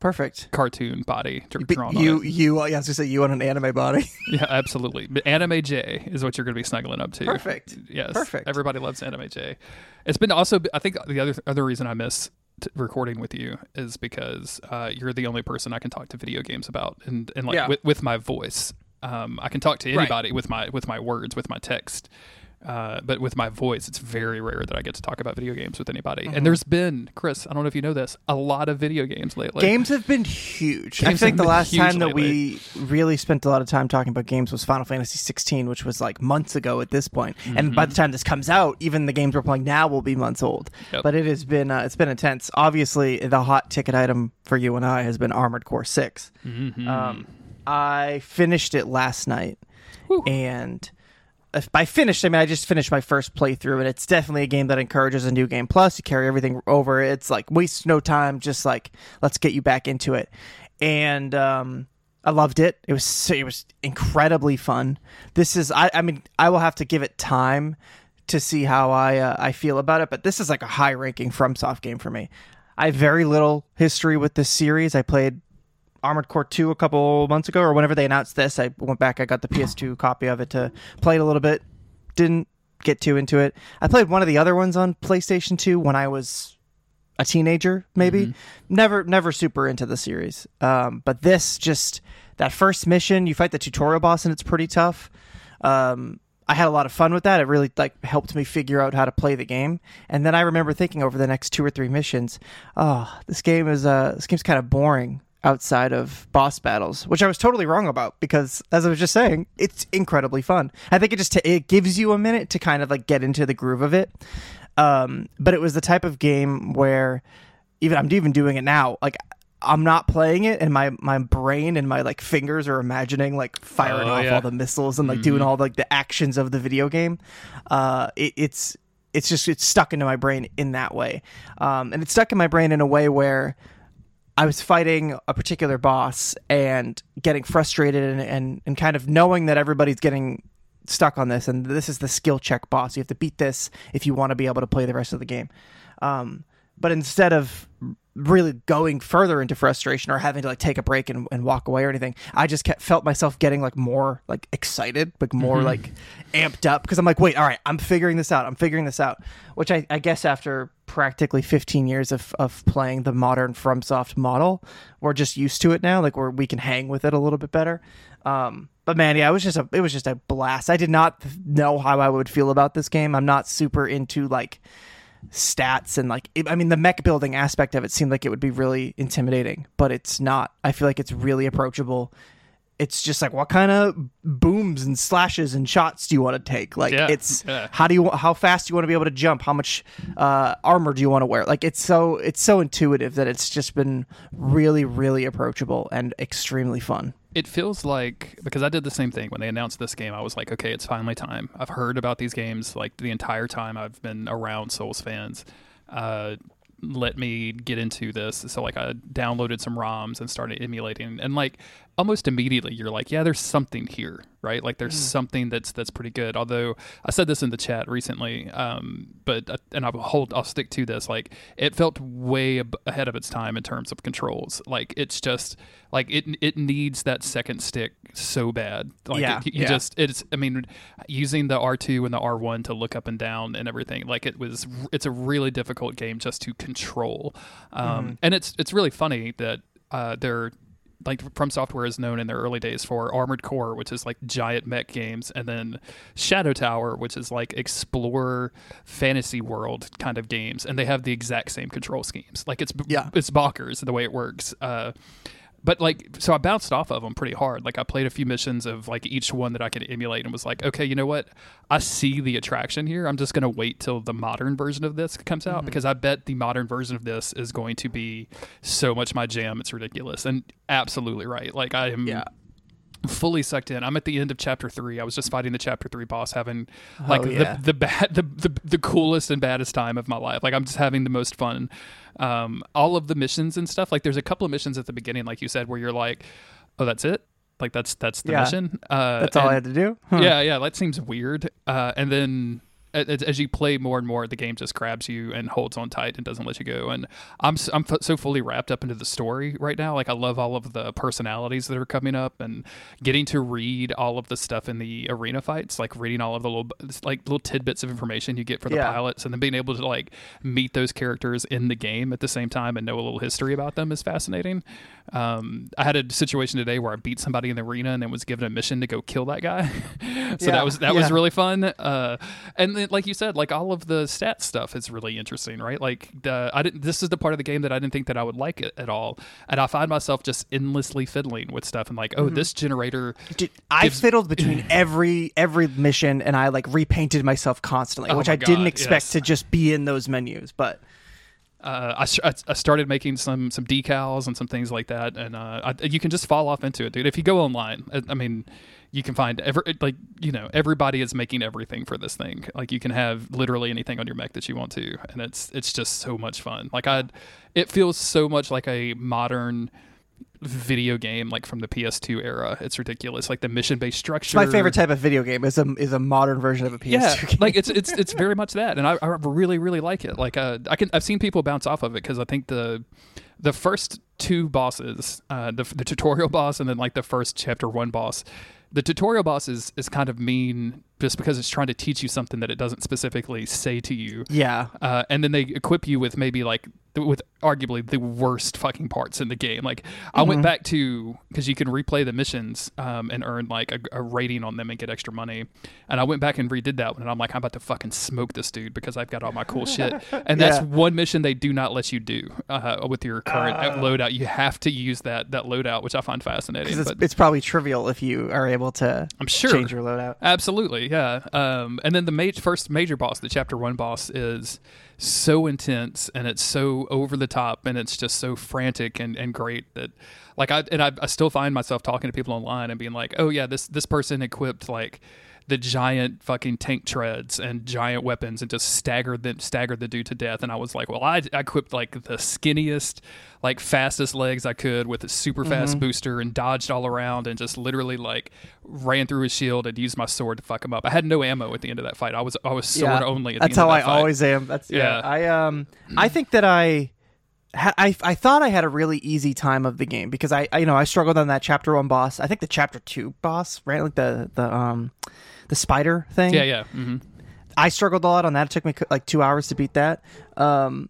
Perfect. cartoon body dr- drawn you, on it. you, yeah, I was gonna say you on an anime body. Yeah, absolutely. But Anime J is what you're going to be snuggling up to. Perfect. Yes. Perfect. Everybody loves Anime J. It's been also. I think the other other reason I miss t- recording with you is because uh, you're the only person I can talk to video games about, and and like Yeah. with, with my voice. Um, I can talk to Right. anybody with my with my words, with my text. Uh, but with my voice, it's very rare that I get to talk about video games with anybody. Mm-hmm. And there's been, Chris, I don't know if you know this, a lot of video games lately. games have been huge. I think the last time that lately. we really spent a lot of time talking about games was Final Fantasy 16, which was like months ago at this point. And by the time this comes out, even the games we're playing now will be months old. Yep. But it has been uh, it's been intense. Obviously, the hot ticket item for you and I has been Armored Core 6. Mm-hmm. Um, I finished it last night, and if by finished, I mean I just finished my first playthrough, and it's definitely a game that encourages a new game. Plus, you carry everything over. It's like waste no time, just like let's get you back into it. And um, I loved it. It was it was incredibly fun. This is I I mean I will have to give it time to see how I uh, I feel about it, but this is like a high ranking FromSoft game for me. I have very little history with this series. I played Armored Core 2 a couple months ago, or whenever they announced this, I went back, I got the PS2 copy of it to play it a little bit. Didn't get too into it. I played one of the other ones on PlayStation 2 when I was a teenager, maybe. Never, never super into the series. Um, but this just that first mission, you fight the tutorial boss, and it's pretty tough. Um, I had a lot of fun with that. It really like helped me figure out how to play the game. And then I remember thinking over the next two or three missions, oh, this game is uh, this game's kind of boring outside of boss battles, which I was totally wrong about because, as I was just saying, it's incredibly fun. I think it just it gives you a minute to kind of like get into the groove of it. Um, but it was the type of game where even I'm even doing it now. Like I'm not playing it, and my my brain and my like fingers are imagining like firing Oh, off yeah. all the missiles and like doing all like the actions of the video game. Uh, it, it's it's just it's stuck into my brain in that way, um, and it's stuck in my brain in a way where I was fighting a particular boss and getting frustrated and, and, and kind of knowing that everybody's getting stuck on this and this is the skill check boss. You have to beat this if you want to be able to play the rest of the game. Um, but instead of really going further into frustration or having to like take a break and, and walk away or anything, I just kept felt myself getting like more like excited, like more like amped up because I'm like, wait, all right, I'm figuring this out. I'm figuring this out. Which I, I guess after practically 15 years of, of playing the modern FromSoft model, we're just used to it now. Like we're, we can hang with it a little bit better. Um, but man, yeah, it was just a it was just a blast. I did not know how I would feel about this game. I'm not super into like stats and like it, I mean the mech building aspect of it seemed like it would be really intimidating, but it's not. I feel like it's really approachable. It's just like what kind of booms and slashes and shots do you want to take? Like Yeah, it's yeah. how do you how fast do you want to be able to jump? How much uh, armor do you want to wear? Like it's so it's so intuitive that it's just been really really approachable and extremely fun. It feels like because I did the same thing when they announced this game. I was like, okay, it's finally time. I've heard about these games like the entire time I've been around Souls fans. Uh, let me get into this. So like I downloaded some ROMs and started emulating, and like almost immediately you're like, yeah, there's something here, right? Like there's something that's that's pretty good. Although I said this in the chat recently, um, but uh, and I will hold, I'll stick to this. Like it felt way ab- ahead of its time in terms of controls. Like it's just like it it needs that second stick so bad. Like Yeah, it, you yeah. just it's I mean using the R2 and the R1 to look up and down and everything. Like it was it's a really difficult game just to control. Um, Mm-hmm. and it's it's really funny that uh, they're like From Software is known in their early days for Armored Core, which is like giant mech games, and then Shadow Tower, which is like explore fantasy world kind of games, and they have the exact same control schemes. Like it's Yeah. it's bonkers the way it works. Uh, but like, so I bounced off of them pretty hard. Like I played a few missions of like each one that I could emulate, and was like, okay, you know what? I see the attraction here. I'm just gonna wait till the modern version of this comes Mm-hmm. out because I bet the modern version of this is going to be so much my jam. It's ridiculous, and absolutely right. Like I am Yeah. Fully sucked in. I'm at the end of chapter three. I was just fighting the chapter three boss, having like Oh, yeah. the the bad the, the the coolest and baddest time of my life. Like I'm just having the most fun. Um, all of the missions and stuff. Like there's a couple of missions at the beginning, like you said, where you're like, oh, that's it. Like that's that's the Yeah. mission. Uh, That's all I had to do. Huh. yeah, yeah, that seems weird. Uh, and then as, as you play more and more, the game just grabs you and holds on tight and doesn't let you go. And I'm I'm f- so fully wrapped up into the story right now. Like I love all of the personalities that are coming up and getting to read all of the stuff in the arena fights, like reading all of the little like little tidbits of information you get for the Yeah. pilots, and then being able to like meet those characters in the game at the same time and know a little history about them is fascinating. Um, I had a situation today where I beat somebody in the arena and then was given a mission to go kill that guy. so Yeah, that was that was really fun. Uh, and then, like you said, like all of the stat stuff is really interesting, right? Like the I didn't. This is the part of the game that I didn't think that I would like it at all, and I find myself just endlessly fiddling with stuff and like, oh, Mm-hmm. this generator. Dude, I gives- fiddled between every every mission, and I like repainted myself constantly, Oh which I didn't expect yes. to just be in those menus. But Uh, I, I- started making some some decals and some things like that, and uh, I, you can just fall off into it, dude. If you go online, I, I mean, you can find every like you know everybody is making everything for this thing. Like you can have literally anything on your mech that you want to, and it's it's just so much fun. Like I, it feels so much like a modern video game like from the PS2 era. It's ridiculous. Like the mission based structure. my favorite type of video game is a is a modern version of a PS2 Yeah, game. like it's it's it's very much that, and I, I really really like it. Like uh, I can I've seen people bounce off of it because I think the the first two bosses, uh, the the tutorial boss and then like the first chapter one boss, the tutorial boss is is kind of mean just because it's trying to teach you something that it doesn't specifically say to you. yeah, Uh, and then they equip you with maybe like with arguably the worst fucking parts in the game. Like I went back to because you can replay the missions um, and earn like a, a rating on them and get extra money. And I went back and redid that one, and I'm like, I'm about to fucking smoke this dude because I've got all my cool shit. And that's Yeah. one mission they do not let you do uh, with your current uh, loadout. You have to use that that loadout, which I find fascinating. it's, But it's probably trivial if you are able to I'm sure change your loadout. Absolutely, yeah. Um, and then the ma- first major boss, the chapter one boss, is so intense and it's so over the top and it's just so frantic and, and great that like I and I, I still find myself talking to people online and being like, oh yeah, this this person equipped like the giant fucking tank treads and giant weapons and just staggered them staggered the dude to death and I was like, well I, I equipped like the skinniest like fastest legs I could with a super fast Mm-hmm. booster and dodged all around and just literally like ran through his shield and used my sword to fuck him up. I had no ammo at the end of that fight. I was I was sword only. At the That's end how of I fight. always am. That's yeah. Yeah. I um I think that I. I, I thought I had a really easy time of the game because I, I you know I struggled on that chapter one boss I think the chapter two boss right like the the um the spider thing Yeah, yeah. hmm I struggled a lot on that. It took me like two hours to beat that. Um,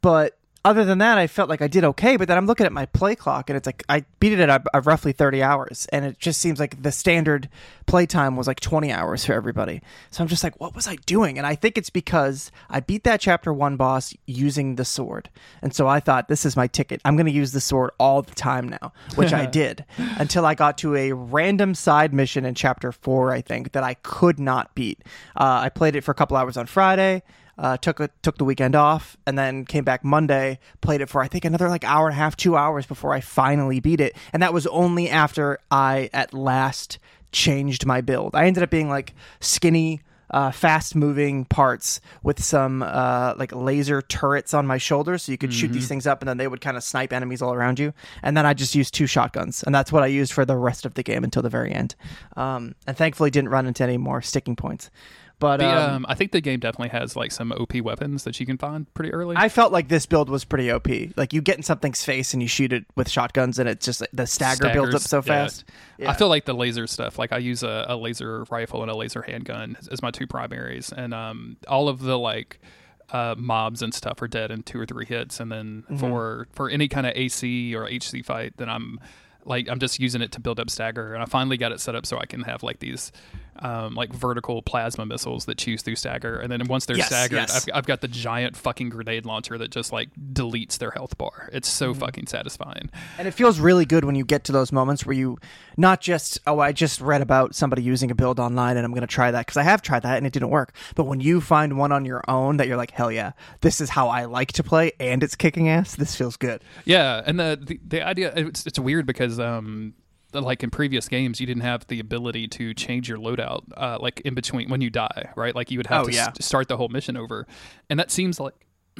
but other than that, I felt like I did okay. But then I'm looking at my play clock, and it's like I beat it at a, a roughly 30 hours, and it just seems like the standard play time was like 20 hours for everybody. So I'm just like, what was I doing? And I think it's because I beat that chapter one boss using the sword, and so I thought this is my ticket. I'm going to use the sword all the time now, which I did until I got to a random side mission in chapter four, I think, that I could not beat. Uh, I played it for a couple hours on Friday uh, took a, took the weekend off and then came back Monday. Played it for I think another like hour and a half, two hours before I finally beat it, and that was only after I at last changed my build. I ended up being like skinny. Uh, fast moving parts with some uh, like laser turrets on my shoulders so you could shoot these things up and then they would kind of snipe enemies all around you and then i just used two shotguns and that's what i used for the rest of the game until the very end um, and thankfully didn't run into any more sticking points but The, um, um, I think the game definitely has like some OP weapons that you can find pretty early. I felt like this build was pretty OP. Like you get in something's face and you shoot it with shotguns, and it's just the stagger builds up so fast. Yeah. I feel like the laser stuff. Like I use a, a laser rifle and a laser handgun as- as my two primaries, and um, all of the like uh, mobs and stuff are dead in two or three hits, and then Mm-hmm. for for any kind of AC or HC fight, then I'm like I'm just using it to build up stagger, and I finally got it set up so I can have like these um, like vertical plasma missiles that choose through stagger, and then once they're Yes, staggered, yes. I've, I've got the giant fucking grenade launcher that just like deletes their health bar. It's so Mm-hmm. fucking satisfying. and it feels really good when you get to those moments where you not just oh I just read about somebody using a build online and I'm going to try that because I have tried that and it didn't work. But when you find one on your own that you're like hell yeah, this is how I like to play and it's kicking ass. This feels good. Yeah, and the the, the idea it's, it's weird because um like in previous games you didn't have the ability to change your loadout uh like in between when you die, right? Like you would have Oh, to yeah. st- start the whole mission over. And that seems like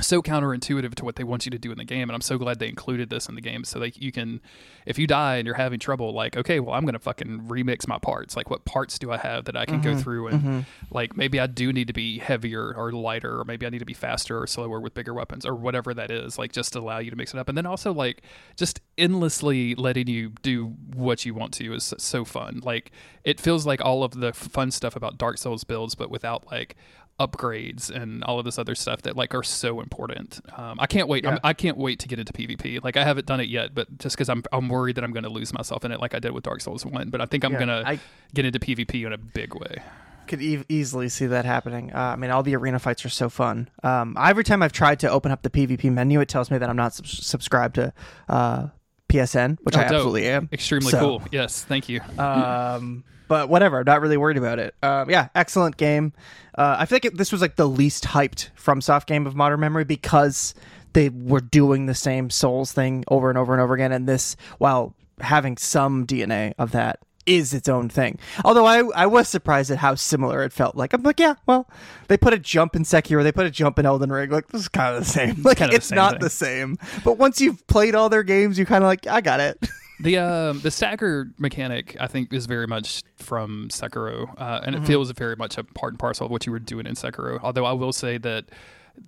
so counterintuitive to what they want you to do in the game and i'm so glad they included this in the game so like you can if you die and you're having trouble like okay well i'm gonna fucking remix my parts. Like what parts do i have that i can Mm-hmm. go through and like maybe i do need to be heavier or lighter or maybe i need to be faster or slower with bigger weapons or whatever that is like just to allow you to mix it up. And then also like just endlessly letting you do what you want to is so fun. Like it feels like all of the fun stuff about dark souls builds but without like upgrades and all of this other stuff that like are so important. Um, I can't wait. I'm, Yeah. I can't wait to get into PvP. Like I haven't done it yet, but just because I'm I'm worried that I'm going to lose myself in it, like I did with Dark Souls One. But I think I'm Yeah, gonna I- get into PvP in a big way. could e- easily see that happening. Uh, I mean, all the arena fights are so fun. Um, every time I've tried to open up the PvP menu, it tells me that I'm not sub- subscribed to uh, PSN, which Oh, I dope. absolutely am. Extremely So- cool. Yes, thank you. Um, but whatever, I'm not really worried about it. Um, yeah, excellent game. Uh, I feel like it, this was like the least hyped FromSoft game of modern memory because they were doing the same Souls thing over and over and over again, and this, while having some DNA of that, is its own thing. Although I I was surprised at how similar it felt. Like I'm like, yeah, well, they put a jump in Sekiro, they put a jump in Elden Ring. Like this is kind of the same. Like kind of the it's same not thing. the same. But once you've played all their games, you kind of like, I got it. The um, the stagger mechanic, I think, is very much from Sekiro, uh, Mm-hmm. and it feels very much a part and parcel of what you were doing in Sekiro. Although I will say that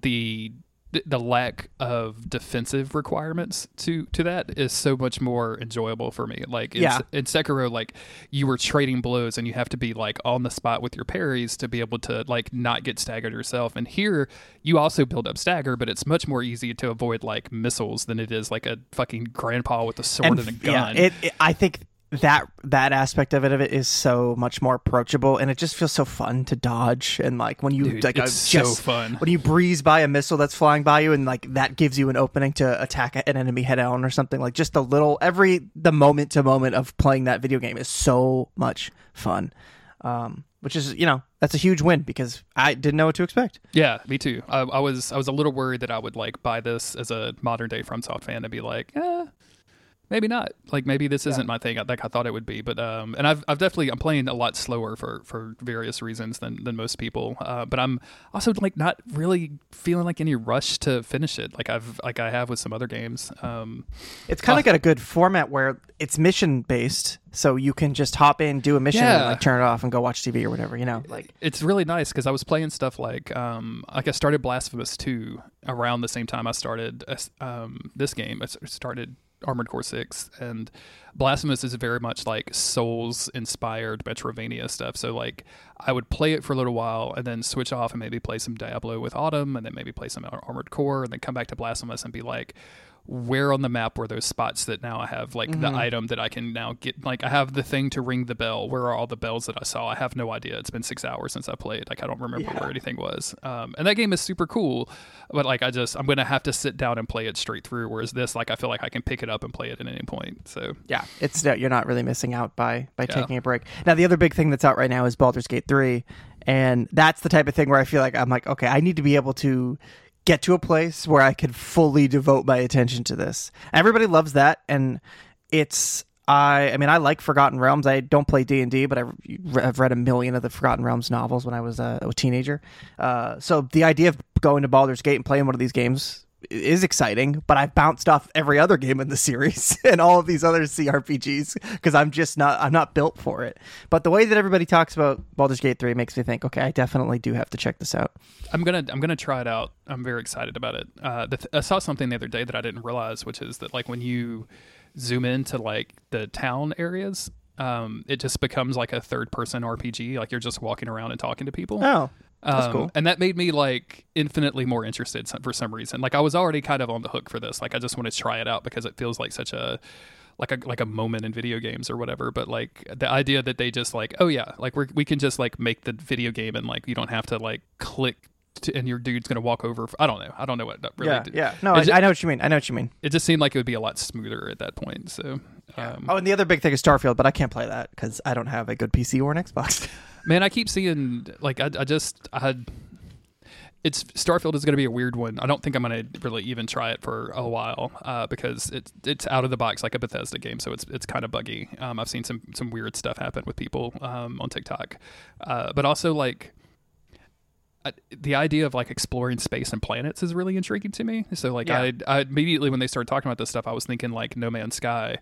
the the lack of defensive requirements to to that is so much more enjoyable for me. Like in, Yeah. in Sekiro, like you were trading blows and you have to be like on the spot with your parries to be able to like not get staggered yourself. And here you also build up stagger, but it's much more easy to avoid like missiles than it is like a fucking grandpa with a sword and, a gun. Yeah, it, it- I think that that aspect of it of it is so much more approachable, and it just feels so fun to dodge. And like when you Dude, like it's uh, so just fun. when you breeze by a missile that's flying by you, and like that gives you an opening to attack an enemy head on or something. Like just the little every the moment to moment of playing that video game is so much fun. Um, which is you know that's a huge win because I didn't know what to expect. Yeah, me too. I, I was I was a little worried that I would like buy this as a modern day FromSoft fan and be like, eh, maybe not. Like maybe this isn't my thing like I thought it would be. But um, and I've I've definitely I'm playing a lot slower for for various reasons than than most people. Uh, but I'm also like not really feeling like any rush to finish it. Like I've like I have with some other games. Um, It's kind Uh, of got a good format where it's mission based, so you can just hop in, do a mission, and Yeah. like turn it off and go watch TV or whatever. You know, like it's really nice because I was playing stuff like um like I started Blasphemous 2 around the same time I started uh, um this game. I started Armored Core 6 and Blasphemous is very much like Souls inspired Metroidvania stuff. So like I would play it for a little while and then switch off and maybe play some Diablo with Autumn and then maybe play some Armored Core and then come back to Blasphemous and be like where on the map were those spots that now I have like the item that I can now get like I have the thing to ring the bell. Where are all the bells that I saw? I have no idea. It's been six hours since I played. Like I don't remember where anything was. Um, and that game is super cool, but like I just I'm gonna have to sit down and play it straight through. Whereas this, like I feel like I can pick it up and play it at any point. So yeah, it's you're not really missing out by by Yeah. taking a break. Now the other big thing that's out right now is Baldur's Gate three, and that's the type of thing where I feel like I'm like okay, I need to be able to get to a place where I could fully devote my attention to this. Everybody loves that, and it's. I, I mean, I like Forgotten Realms. I don't play D and D, but I've, I've read a million of the Forgotten Realms novels when I was a, a teenager. Uh, so the idea of going to Baldur's Gate and playing one of these games is exciting, but I've bounced off every other game in the series and all of these other CRPGs because I'm just not I'm not built for it. But the way that everybody talks about Baldur's Gate 3 makes me think, okay, I definitely do have to check this out. I'm gonna I'm gonna try it out. I'm very excited about it. Uh, the th- I saw something the other day that I didn't realize, which is that like when you zoom into like the town areas, um, it just becomes like a third person RPG. Like you're just walking around and talking to people. Oh, that's Um, cool. And that made me like infinitely more interested for some reason. Like I was already kind of on the hook for this. Like I just want to try it out because it feels like such a like a like a moment in video games or whatever. But like the idea that they just like, oh yeah, like we we can just like make the video game and like you don't have to like click. To, and your dude's gonna walk over. I don't know. I don't know what that really. yeah, did. yeah. No, It I, ju- I know what you mean. I know what you mean. It just seemed like it would be a lot smoother at that point. So, um, Oh, and the other big thing is Starfield, but I can't play that because I don't have a good PC or an Xbox. Man, I keep seeing like I, I just I had it's Starfield is going to be a weird one. I don't think I'm going to really even try it for a while uh, because it's it's out of the box like a Bethesda game, so it's it's kind of buggy. Um, I've seen some some weird stuff happen with people um, on TikTok, uh, but also like. I, the idea of like exploring space and planets is really intriguing to me. So like Yeah. I, I immediately when they started talking about this stuff, I was thinking like No Man's Sky,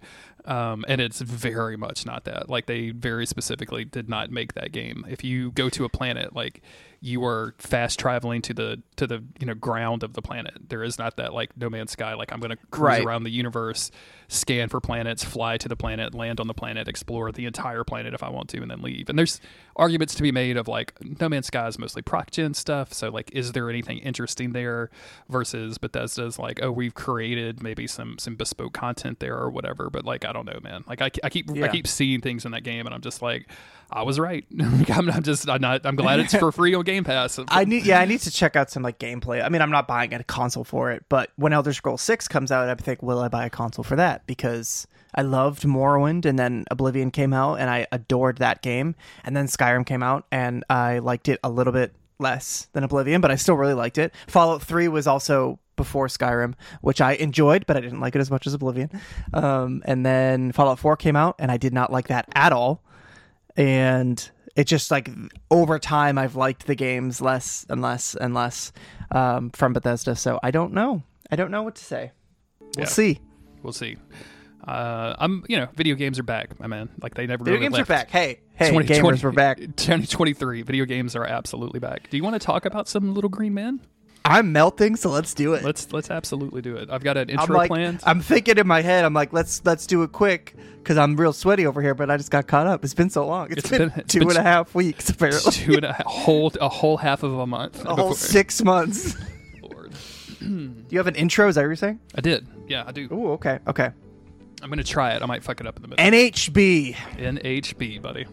um, and it's very much not that. Like they very specifically did not make that game. If you go to a planet, like you are fast traveling to the to the you know ground of the planet. There is not that like No Man's Sky. Like I'm going to cruise Right. around the universe, scan for planets, fly to the planet, land on the planet, explore the entire planet if I want to, and then leave. And there's arguments to be made of like No Man's Sky is mostly proc gen stuff. So like, is there anything interesting there? Versus Bethesda's like, oh, we've created maybe some some bespoke content there or whatever. But like, I don't know, man. Like I, I keep I keep seeing things in that game, and I'm just like, I was right. I'm, I'm just I'm not. I'm glad it's for free on Game Pass. I need, yeah, I need to check out some like gameplay. I mean, I'm not buying a console for it, but when Elder Scrolls Six comes out, I think, will I buy a console for that? Because I loved Morrowind, and then Oblivion came out, and I adored that game, and then Skyrim came out, and I liked it a little bit less than Oblivion, but I still really liked it. Fallout Three was also before Skyrim, which I enjoyed, but I didn't like it as much as Oblivion. Um, and then Fallout Four came out, and I did not like that at all and it just like over time I've liked the games less and less and less um, from Bethesda. So I don't know. I don't know what to say. We'll Yeah. see. We'll see. Uh, I'm, you know, video games are back, my man. Like they never Video really games left. are back. Hey, hey, 2020 gamers, we're back. 2023, video games are absolutely back. Do you want to talk about some little green men? I'm melting, so let's do it. Let's let's absolutely do it. I've got an I'm intro like, planned. I'm thinking in my head. I'm like, let's let's do it quick because I'm real sweaty over here. But I just got caught up. It's been so long. It's been, been- two been and a half weeks apparently. Two and a whole a whole half of a month. a whole six months. Lord. do you have an intro? Is that what you're saying? I did. Yeah, I do. Oh, okay, okay. I'm gonna try it. I might fuck it up in the middle. NHB. NHB, buddy.